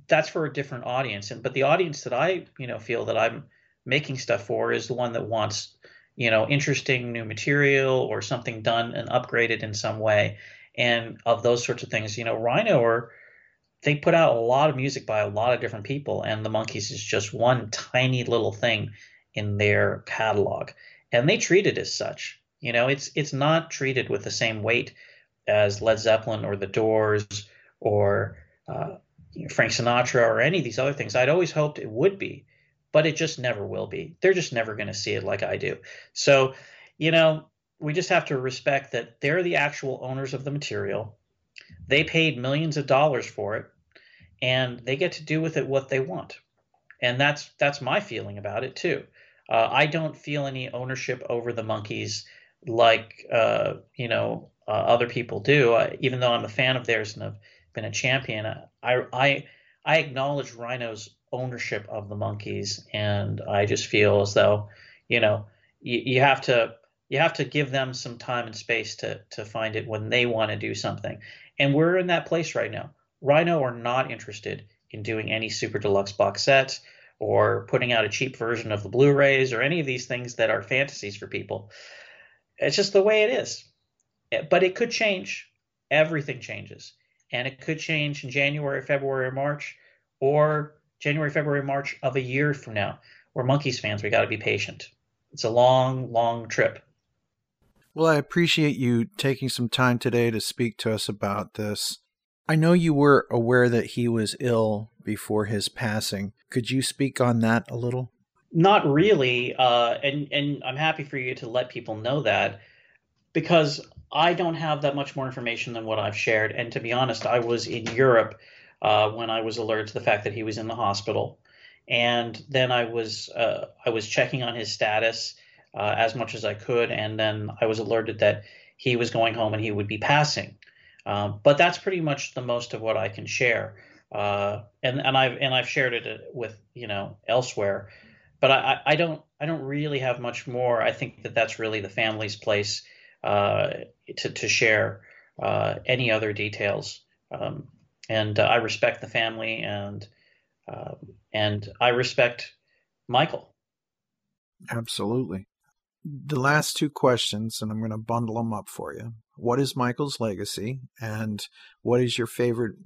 that's for a different audience. And but the audience that I, you know, feel that I'm making stuff for is the one that wants, you know, interesting new material or something done and upgraded in some way. and of those sorts of things. You know, Rhino are they put out a lot of music by a lot of different people, and the Monkees is just one tiny little thing in their catalog, and they treat it as such. You know, it's it's not treated with the same weight as Led Zeppelin or The Doors or uh, Frank Sinatra or any of these other things. I'd always hoped it would be, but it just never will be. They're just never going to see it like I do. So, you know, we just have to respect that they're the actual owners of the material. They paid millions of dollars for it, and they get to do with it what they want. And that's that's my feeling about it too. Uh, I don't feel any ownership over the Monkees like uh, you know uh, other people do. I, even though I'm a fan of theirs and have been a champion, I I I acknowledge Rhino's ownership of the Monkees, and I just feel as though you know you, you have to you have to give them some time and space to to find it when they want to do something. And we're in that place right now. Rhino are not interested in doing any super deluxe box sets or putting out a cheap version of the Blu-rays or any of these things that are fantasies for people. It's just the way it is. Eh, but it could change. Everything changes. And it could change in January, February, March, or January, February, March of a year from now. We're Monkees fans. We got to be patient. It's a long, long trip. Well, I appreciate you taking some time today to speak to us about this. I know you were aware that he was ill before his passing. Could you speak on that a little? Not really, uh, and and I'm happy for you to let people know that because I don't have that much more information than what I've shared. And to be honest, I was in Europe uh, when I was alerted to the fact that he was in the hospital, and then I was uh, I was checking on his status uh, as much as I could, and then I was alerted that he was going home and he would be passing. Um, but that's pretty much the most of what I can share, uh, and and I've and I've shared it uh, with you know elsewhere, but I, I don't I don't really have much more. I think that that's really the family's place uh, to to share uh, any other details, um, and I respect the family and uh, and I respect Michael. Absolutely the last two questions, and I'm going to bundle them up for you. What is Michael's legacy, and what is your favorite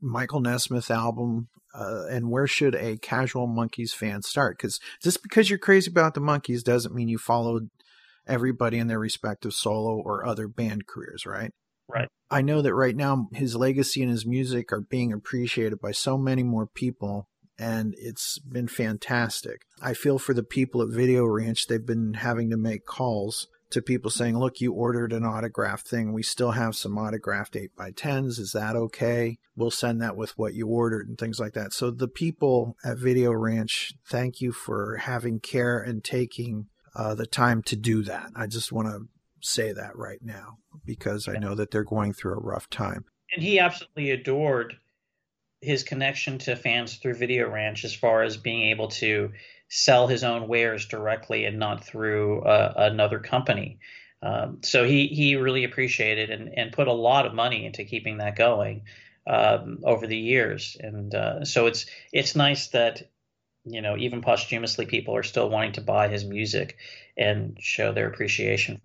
Michael Nesmith album? Uh, and where should a casual Monkees fan start? Because just because you're crazy about the Monkees doesn't mean you followed everybody in their respective solo or other band careers, right? Right. I know that right now his legacy and his music are being appreciated by so many more people and it's been fantastic. I feel for the people at Video Ranch, they've been having to make calls to people saying, Look, you ordered an autograph thing. We still have some autographed 8 by 10s Is that okay? We'll send that with what you ordered and things like that. So, the people at Video Ranch, thank you for having care and taking uh, the time to do that. I just want to say that right now because I know that they're going through a rough time. And he absolutely adored his connection to fans through Video Ranch as far as being able to sell his own wares directly and not through uh, another company. Um, so he he really appreciated and, and put a lot of money into keeping that going um, over the years. And uh, so it's it's nice that you know even posthumously people are still wanting to buy his music and show their appreciation.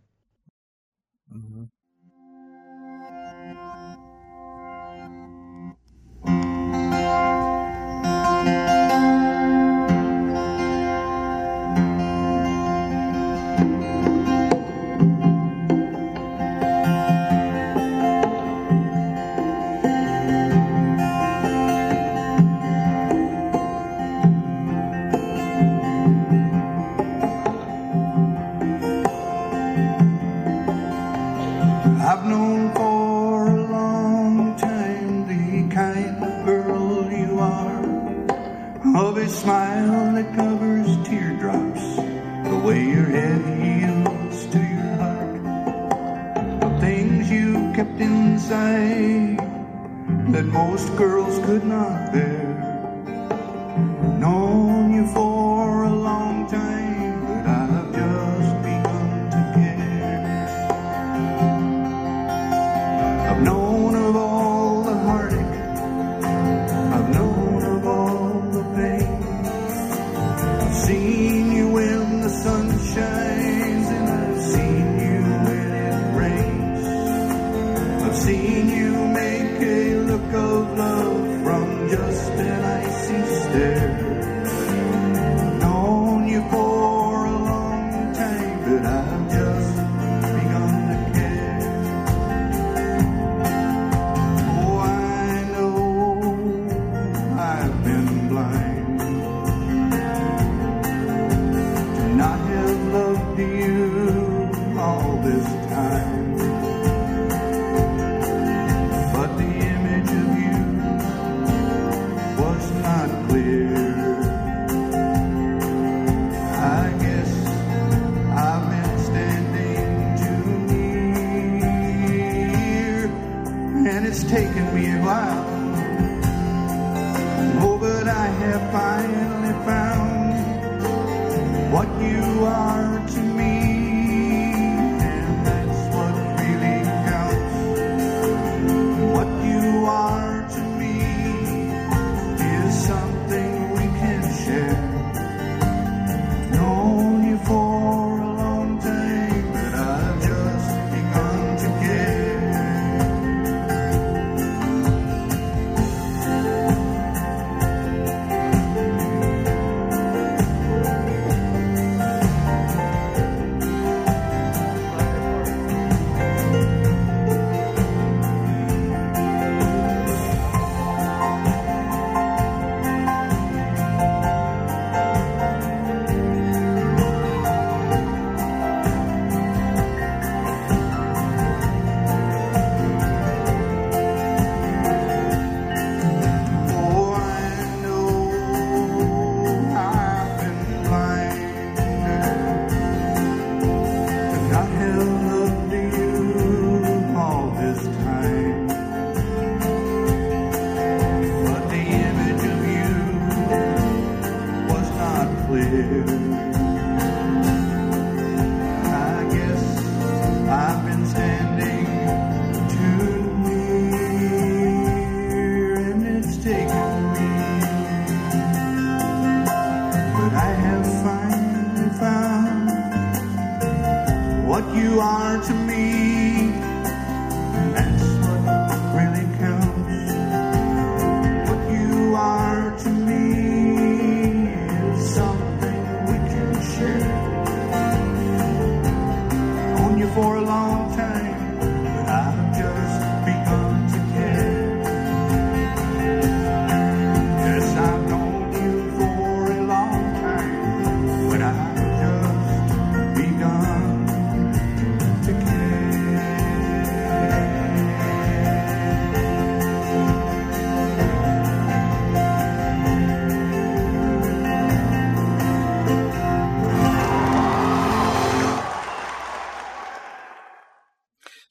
Mm-hmm. a smile that covers teardrops The way your head yields to your heart. The things you kept inside That most girls could not bear.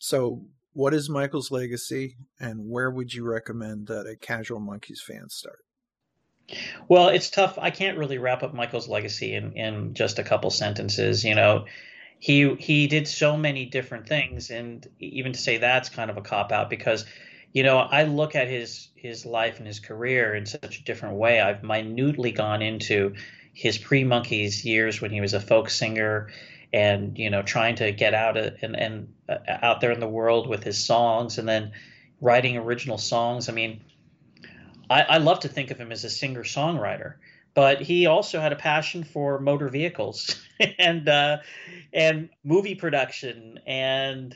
So, what is Michael's legacy, and where would you recommend that a casual Monkees fan start? Well, it's tough. I can't really wrap up Michael's legacy in, in just a couple sentences. You know, he he did so many different things, and even to say that's kind of a cop out because, you know, I look at his his life and his career in such a different way. I've minutely gone into his pre Monkees years when he was a folk singer, and you know, trying to get out and and uh, out there in the world with his songs, and then writing original songs. I mean. I, I love to think of him as a singer songwriter, but he also had a passion for motor vehicles [LAUGHS] and uh, and movie production and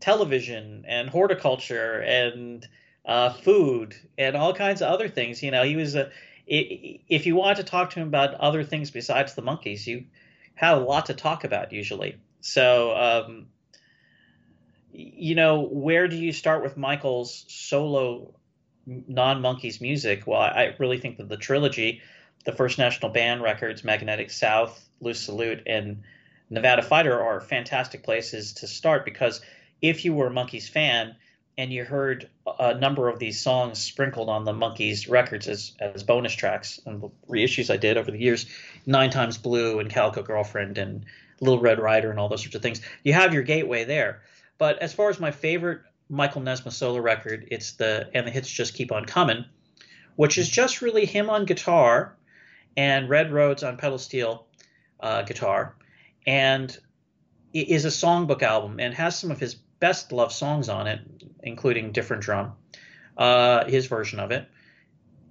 television and horticulture and uh, food and all kinds of other things. You know, he was a If you want to talk to him about other things besides the Monkees, you had a lot to talk about usually. So, um, you know, where do you start with Michael's solo non-Monkees music? Well, I really think that the trilogy, the first National Band records, Magnetic South, Loose Salute, and Nevada Fighter are fantastic places to start because if you were a Monkees fan and you heard a number of these songs sprinkled on the Monkees records as, as bonus tracks and the reissues I did over the years, Nine Times Blue and Calico Girlfriend and Little Red Rider and all those sorts of things, you have your gateway there. But as far as my favorite Michael Nesmith solo record, it's the And the Hits Just Keep On Coming, which is just really him on guitar and Red Rhodes on pedal steel uh, guitar, and it is a songbook album and has some of his best loved songs on it, including Different Drum, uh, his version of it.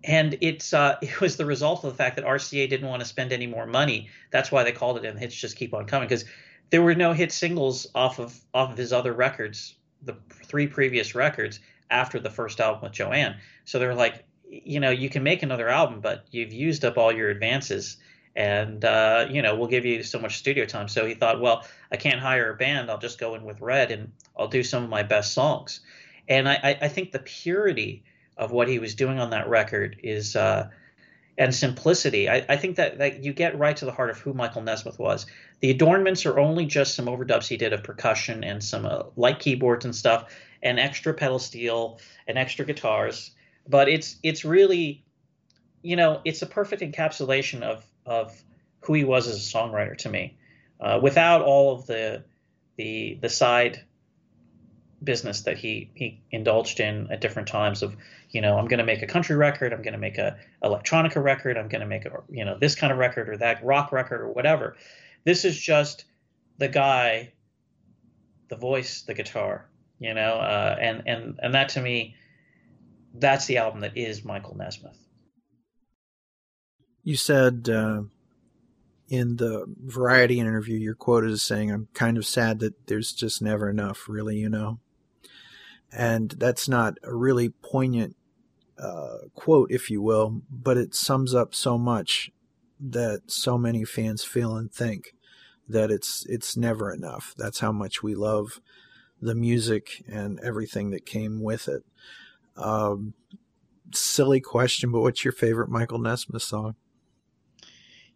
And it's uh, [LAUGHS] it was the result of the fact that RCA didn't want to spend any more money. That's why they called it "And Hits Just Keep On Coming" because there were no hit singles off of off of his other records, the three previous records after the first album with Joanne. So they're like, you know, you can make another album, but you've used up all your advances, and uh, you know, we'll give you so much studio time. So he thought, well, I can't hire a band. I'll just go in with Red and I'll do some of my best songs. And I, I think the purity of what he was doing on that record is. Uh, and simplicity. I, I think that, that you get right to the heart of who Michael Nesmith was. The adornments are only just some overdubs he did of percussion and some uh, light keyboards and stuff, and extra pedal steel and extra guitars. But it's it's really, you know, it's a perfect encapsulation of of who he was as a songwriter to me. Uh, without all of the the the side business that he he indulged in at different times of you know I'm going to make a country record, I'm going to make a electronica record, I'm going to make a you know this kind of record or that rock record or whatever. This is just the guy, the voice, the guitar, you know, uh, and and and that to me, that's the album that is Michael Nesmith. You said uh, in the Variety interview, you're quoted as saying, "I'm kind of sad that there's just never enough, really, you know." And that's not a really poignant uh, quote, if you will, but it sums up so much that so many fans feel and think that it's it's never enough. That's how much we love the music and everything that came with it. Um, silly question, but what's your favorite Michael Nesmith song?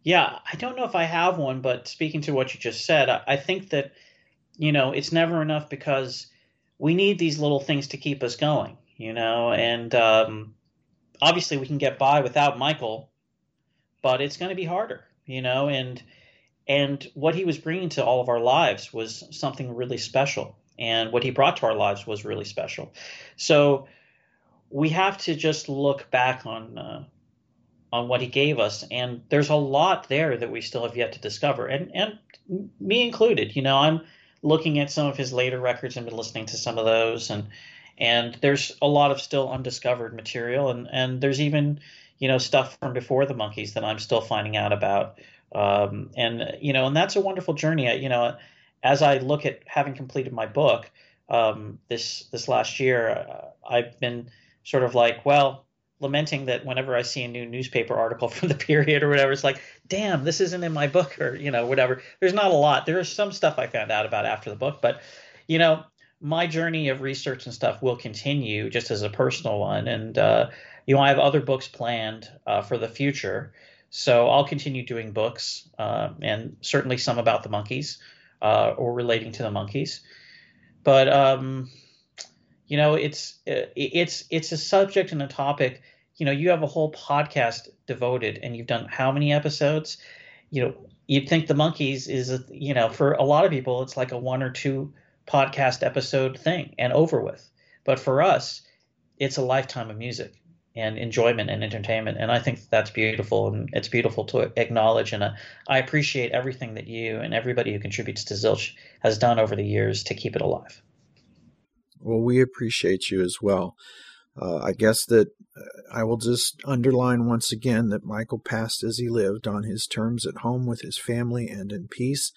Yeah, I don't know if I have one, but speaking to what you just said, I, I think that you know it's never enough because we need these little things to keep us going, you know, and um, obviously we can get by without Michael, but it's going to be harder, you know, and and what he was bringing to all of our lives was something really special. And what he brought to our lives was really special. So we have to just look back on uh, on what he gave us. And there's a lot there that we still have yet to discover. And and me included you know? I'm looking at some of his later records and been listening to some of those and and there's a lot of still undiscovered material and and there's even you know stuff from before the Monkees that i'm still finding out about um, and you know, and that's a wonderful journey. You know, as I look at having completed my book um, this this last year, uh, I've been sort of like, well, lamenting that whenever I see a new newspaper article [LAUGHS] from the period or whatever, it's like, damn, this isn't in my book or you know whatever. There's not a lot. There is some stuff I found out about after the book, but you know, my journey of research and stuff will continue just as a personal one, and uh, you know, I have other books planned uh, for the future. So I'll continue doing books uh, and certainly some about the Monkees uh, or relating to the Monkees. But um, you know, it's it's it's a subject and a topic. You know, you have a whole podcast devoted, and you've done how many episodes? You know, you'd think the Monkees is a, you know for a lot of people it's like a one or two podcast episode thing and over with. But for us, it's a lifetime of music and enjoyment and entertainment. And I think that's beautiful, and it's beautiful to acknowledge. And uh, I appreciate everything that you and everybody who contributes to Zilch has done over the years to keep it alive. Well, we appreciate you as well. Uh, I guess that uh, I will just underline once again that Michael passed as he lived on his terms at home with his family and in peace.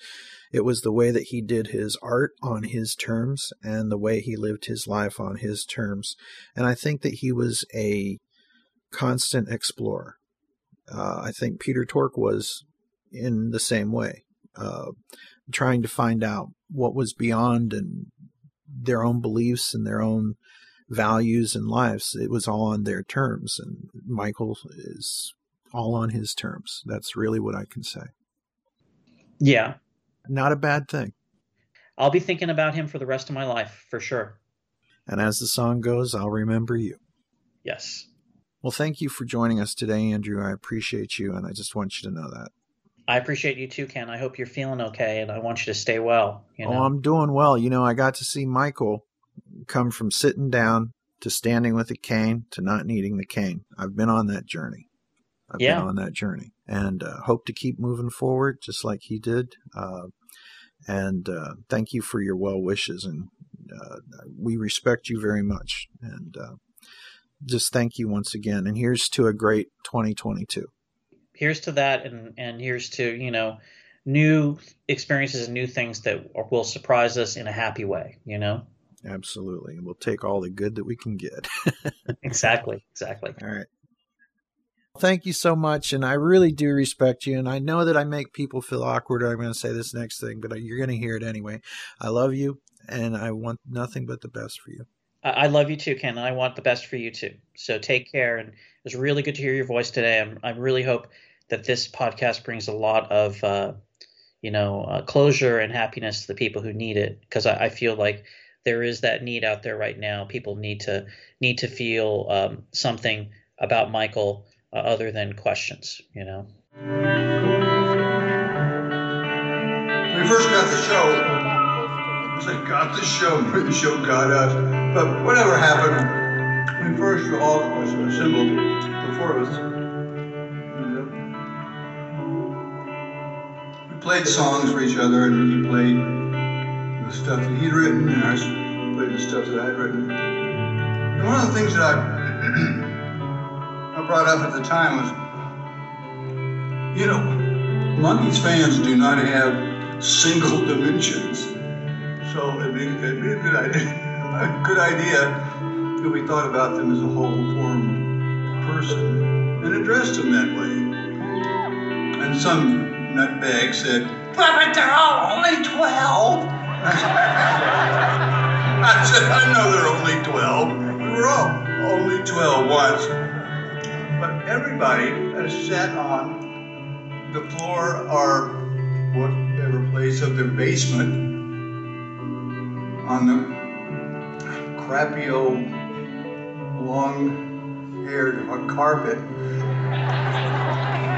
It was the way that he did his art on his terms and the way he lived his life on his terms. And I think that he was a constant explorer. Uh, I think Peter Tork was in the same way, uh, trying to find out what was beyond and their own beliefs and their own values and lives. It was all on their terms, and Michael is all on his terms. That's really what I can say. Yeah. Not a bad thing. I'll be thinking about him for the rest of my life, for sure. And as the song goes, I'll remember you. Yes. Well, thank you for joining us today, Andrew. I appreciate you, and I just want you to know that. I appreciate you too, Ken. I hope you're feeling okay, and I want you to stay well. You oh, know? Oh, I'm doing well. You know, I got to see Michael come from sitting down to standing with a cane to not needing the cane. I've been on that journey. I've yeah. been on that journey, and uh, hope to keep moving forward just like he did. Uh, and uh, thank you for your well wishes, and uh, we respect you very much. And uh, just thank you once again. And here's to a great 2022. Here's to that, and and here's to you know new experiences and new things that will surprise us in a happy way. You know. Absolutely, and we'll take all the good that we can get. [LAUGHS] exactly. Exactly. All right. Thank you so much, and I really do respect you. And I know that I make people feel awkward. I'm going to say this next thing, but you're going to hear it anyway. I love you, and I want nothing but the best for you. I love you too, Ken, and I want the best for you too. So take care. And it was really good to hear your voice today. I'm, I really hope that this podcast brings a lot of, uh, you know, uh, closure and happiness to the people who need it. Because I, I, feel like there is that need out there right now. People need to need to feel um, something about Michael uh, other than questions. You know. We first got the show. I got the show, the show got us. But whatever happened, we first all was assembled, the four of us. We played songs for each other, and he played the stuff that he'd written, and I played the stuff that I'd written. And one of the things that I, [CLEARS THROAT] I brought up at the time was, you know, Monkees fans do not have single dimensions. So it'd be, it'd be a good idea, [LAUGHS] a good idea if we thought about them as a whole formed person and addressed them that way. And some nutbag said, but they're all only 12. [LAUGHS] I said, I know they're only 12. We were all only 12 once. But everybody has sat on the floor or whatever place of their basement on the crappy old long-haired carpet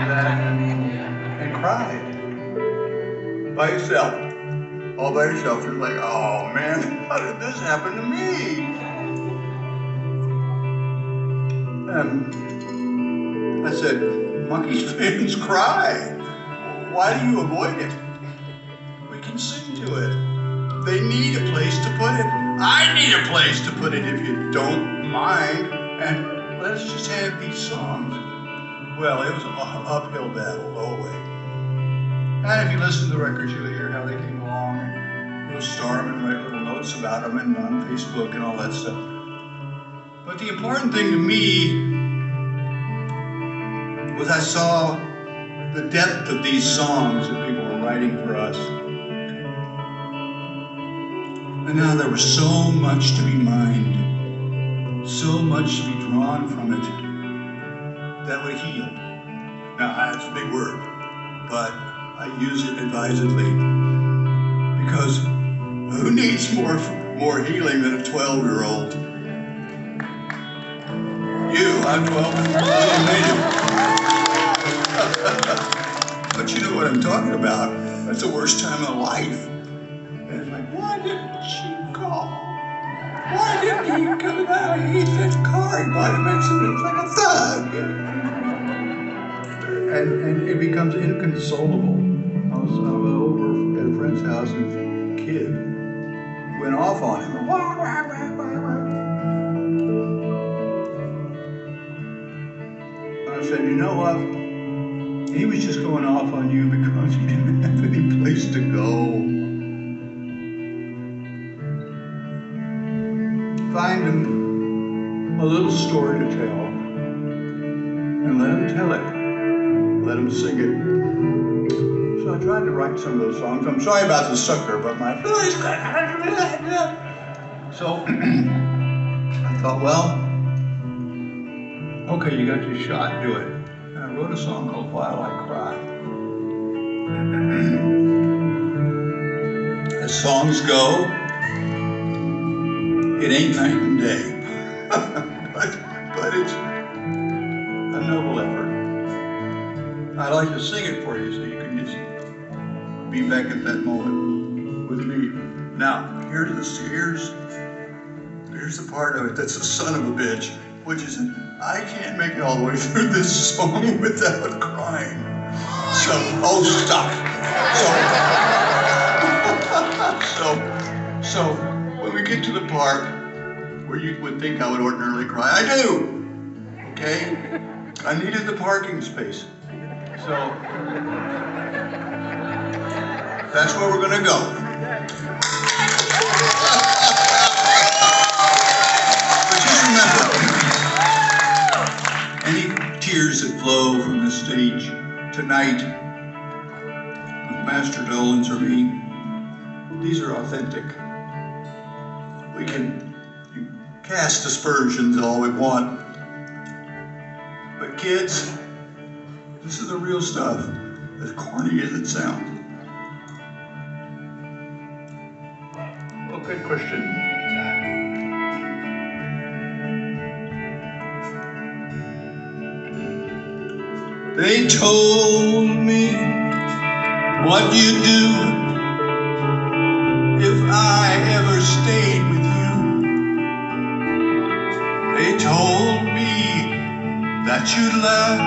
that, and cried by yourself, all by yourself. You're like, oh man, how did this happen to me? And I said, Monkees fans [LAUGHS] cry. Why do you avoid it? We can sing to it. They need a place to put it. I need a place to put it if you don't mind. And let's just have these songs. Well, it was an uphill battle way. And if you listen to the records, you'll hear how they came along and we'll storm and write little notes about them and on Facebook and all that stuff. But the important thing to me was I saw the depth of these songs that people were writing for us. And now there was so much to be mined, so much to be drawn from it that would heal. Now, that's a big word, but I use it advisedly because who needs more, more healing than a 12 year old? You, I'm 12. [LAUGHS] but you know what I'm talking about. That's the worst time of life. And it's like, why didn't she call? Why didn't he come out? He said car. He bought a Mexican. It's like a thug. And, and it becomes inconsolable. I was, I was over at a friend's house and a kid went off on him. I said, you know what? He was just going off on you because he didn't [LAUGHS] have any place to go. Find him a little story to tell and let him tell it. Let him sing it. I tried to write some of those songs. I'm sorry about the sucker, but my voice So [CLEARS THROAT] I thought, well, okay, you got your shot, do it. And I wrote a song called While I Cry. [CLEARS THROAT] As songs go, it ain't night and day. [LAUGHS] but, but it's a noble effort. I'd like to sing it for you so you be back at that moment with me. Now, here's the here's here's the part of it that's a son of a bitch, which is I can't make it all the way through this song [LAUGHS] without crying. So, oh, stop. So, [LAUGHS] so, so when we get to the part where you would think I would ordinarily cry, I do. Okay, I needed the parking space, so that's where we're gonna go. But just remember, any tears that flow from the stage tonight with Master Dolenz or me, these are authentic. We can cast aspersions all we want. But kids, this is the real stuff, as corny as it sounds. Good question. They told me what you do if I ever stayed with you. They told me that you'd laugh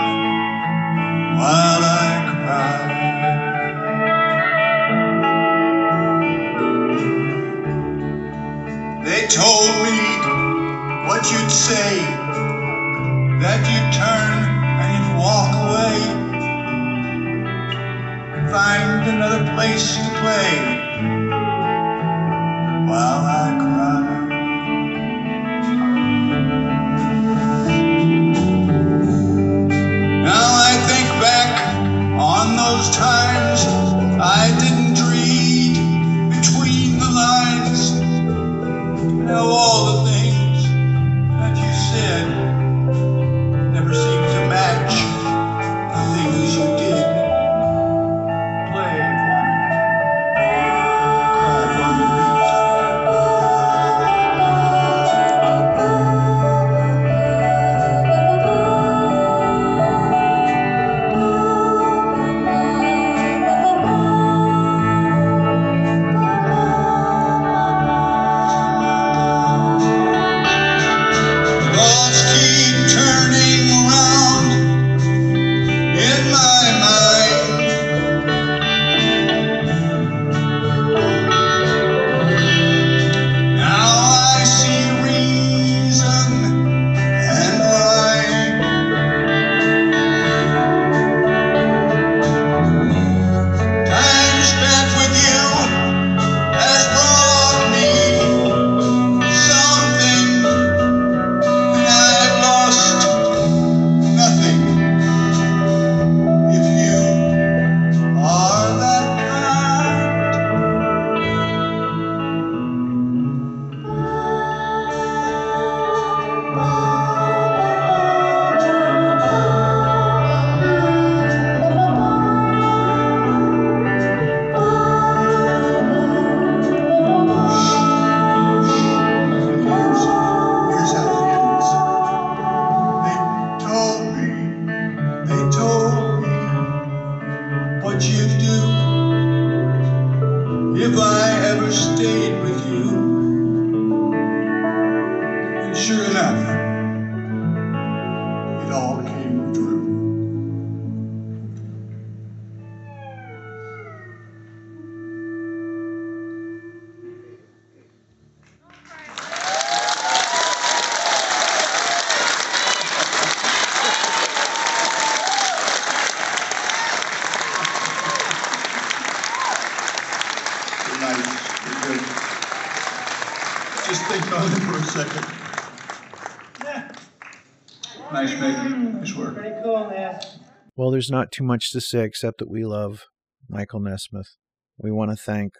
there's not too much to say except that we love Michael Nesmith. We want to thank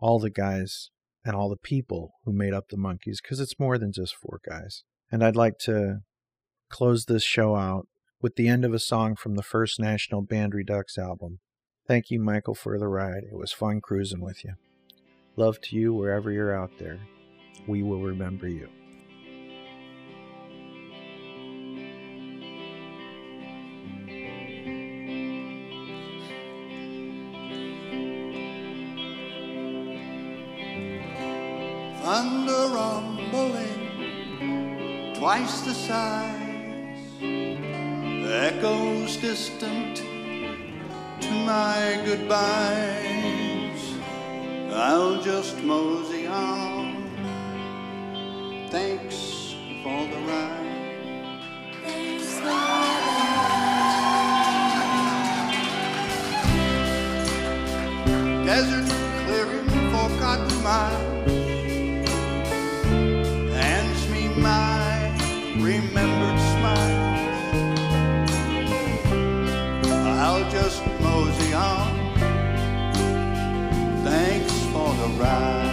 all the guys and all the people who made up the Monkees because it's more than just four guys. And I'd like to close this show out with the end of a song from the first National Band Redux album. Thank you, Michael, for the ride. It was fun cruising with you. Love to you wherever you're out there. We will remember you. Twice the size, the echoes distant to my goodbyes. I'll just mosey on. Thanks for the ride. Desert clearing for cotton miles ride.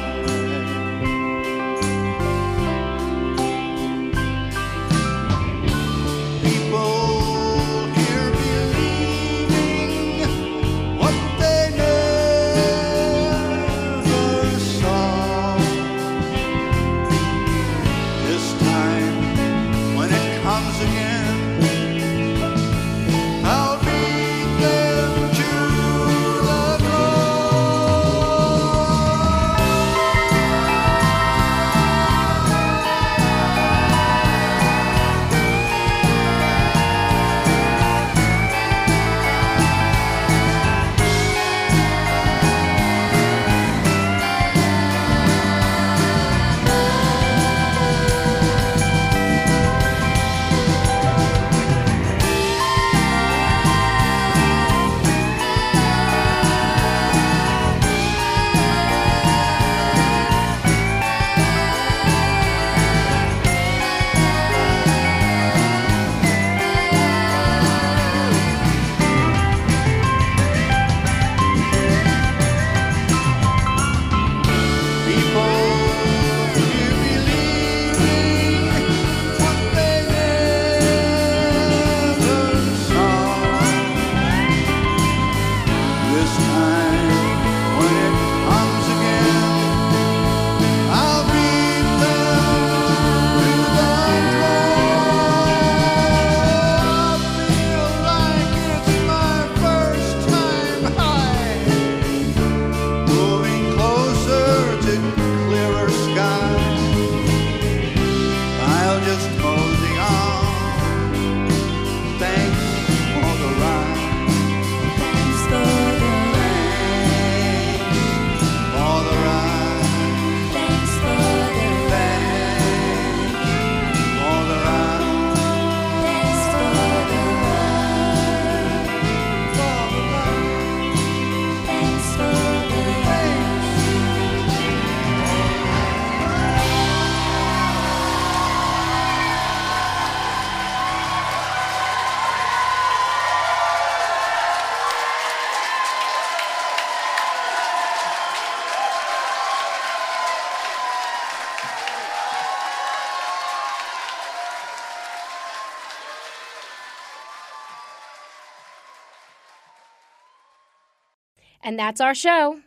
And that's our show.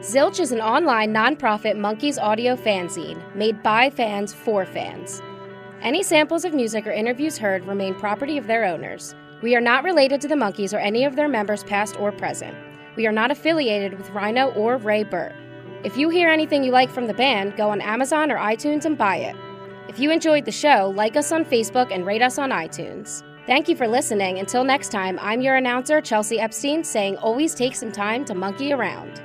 Zilch is an online nonprofit Monkees audio fanzine made by fans for fans. Any samples of music or interviews heard remain property of their owners. We are not related to the Monkees or any of their members, past or present. We are not affiliated with Rhino or Raybert. If you hear anything you like from the band, go on Amazon or iTunes and buy it. If you enjoyed the show, like us on Facebook and rate us on iTunes. Thank you for listening. Until next time, I'm your announcer, Chelsea Epstein, saying always take some time to monkey around.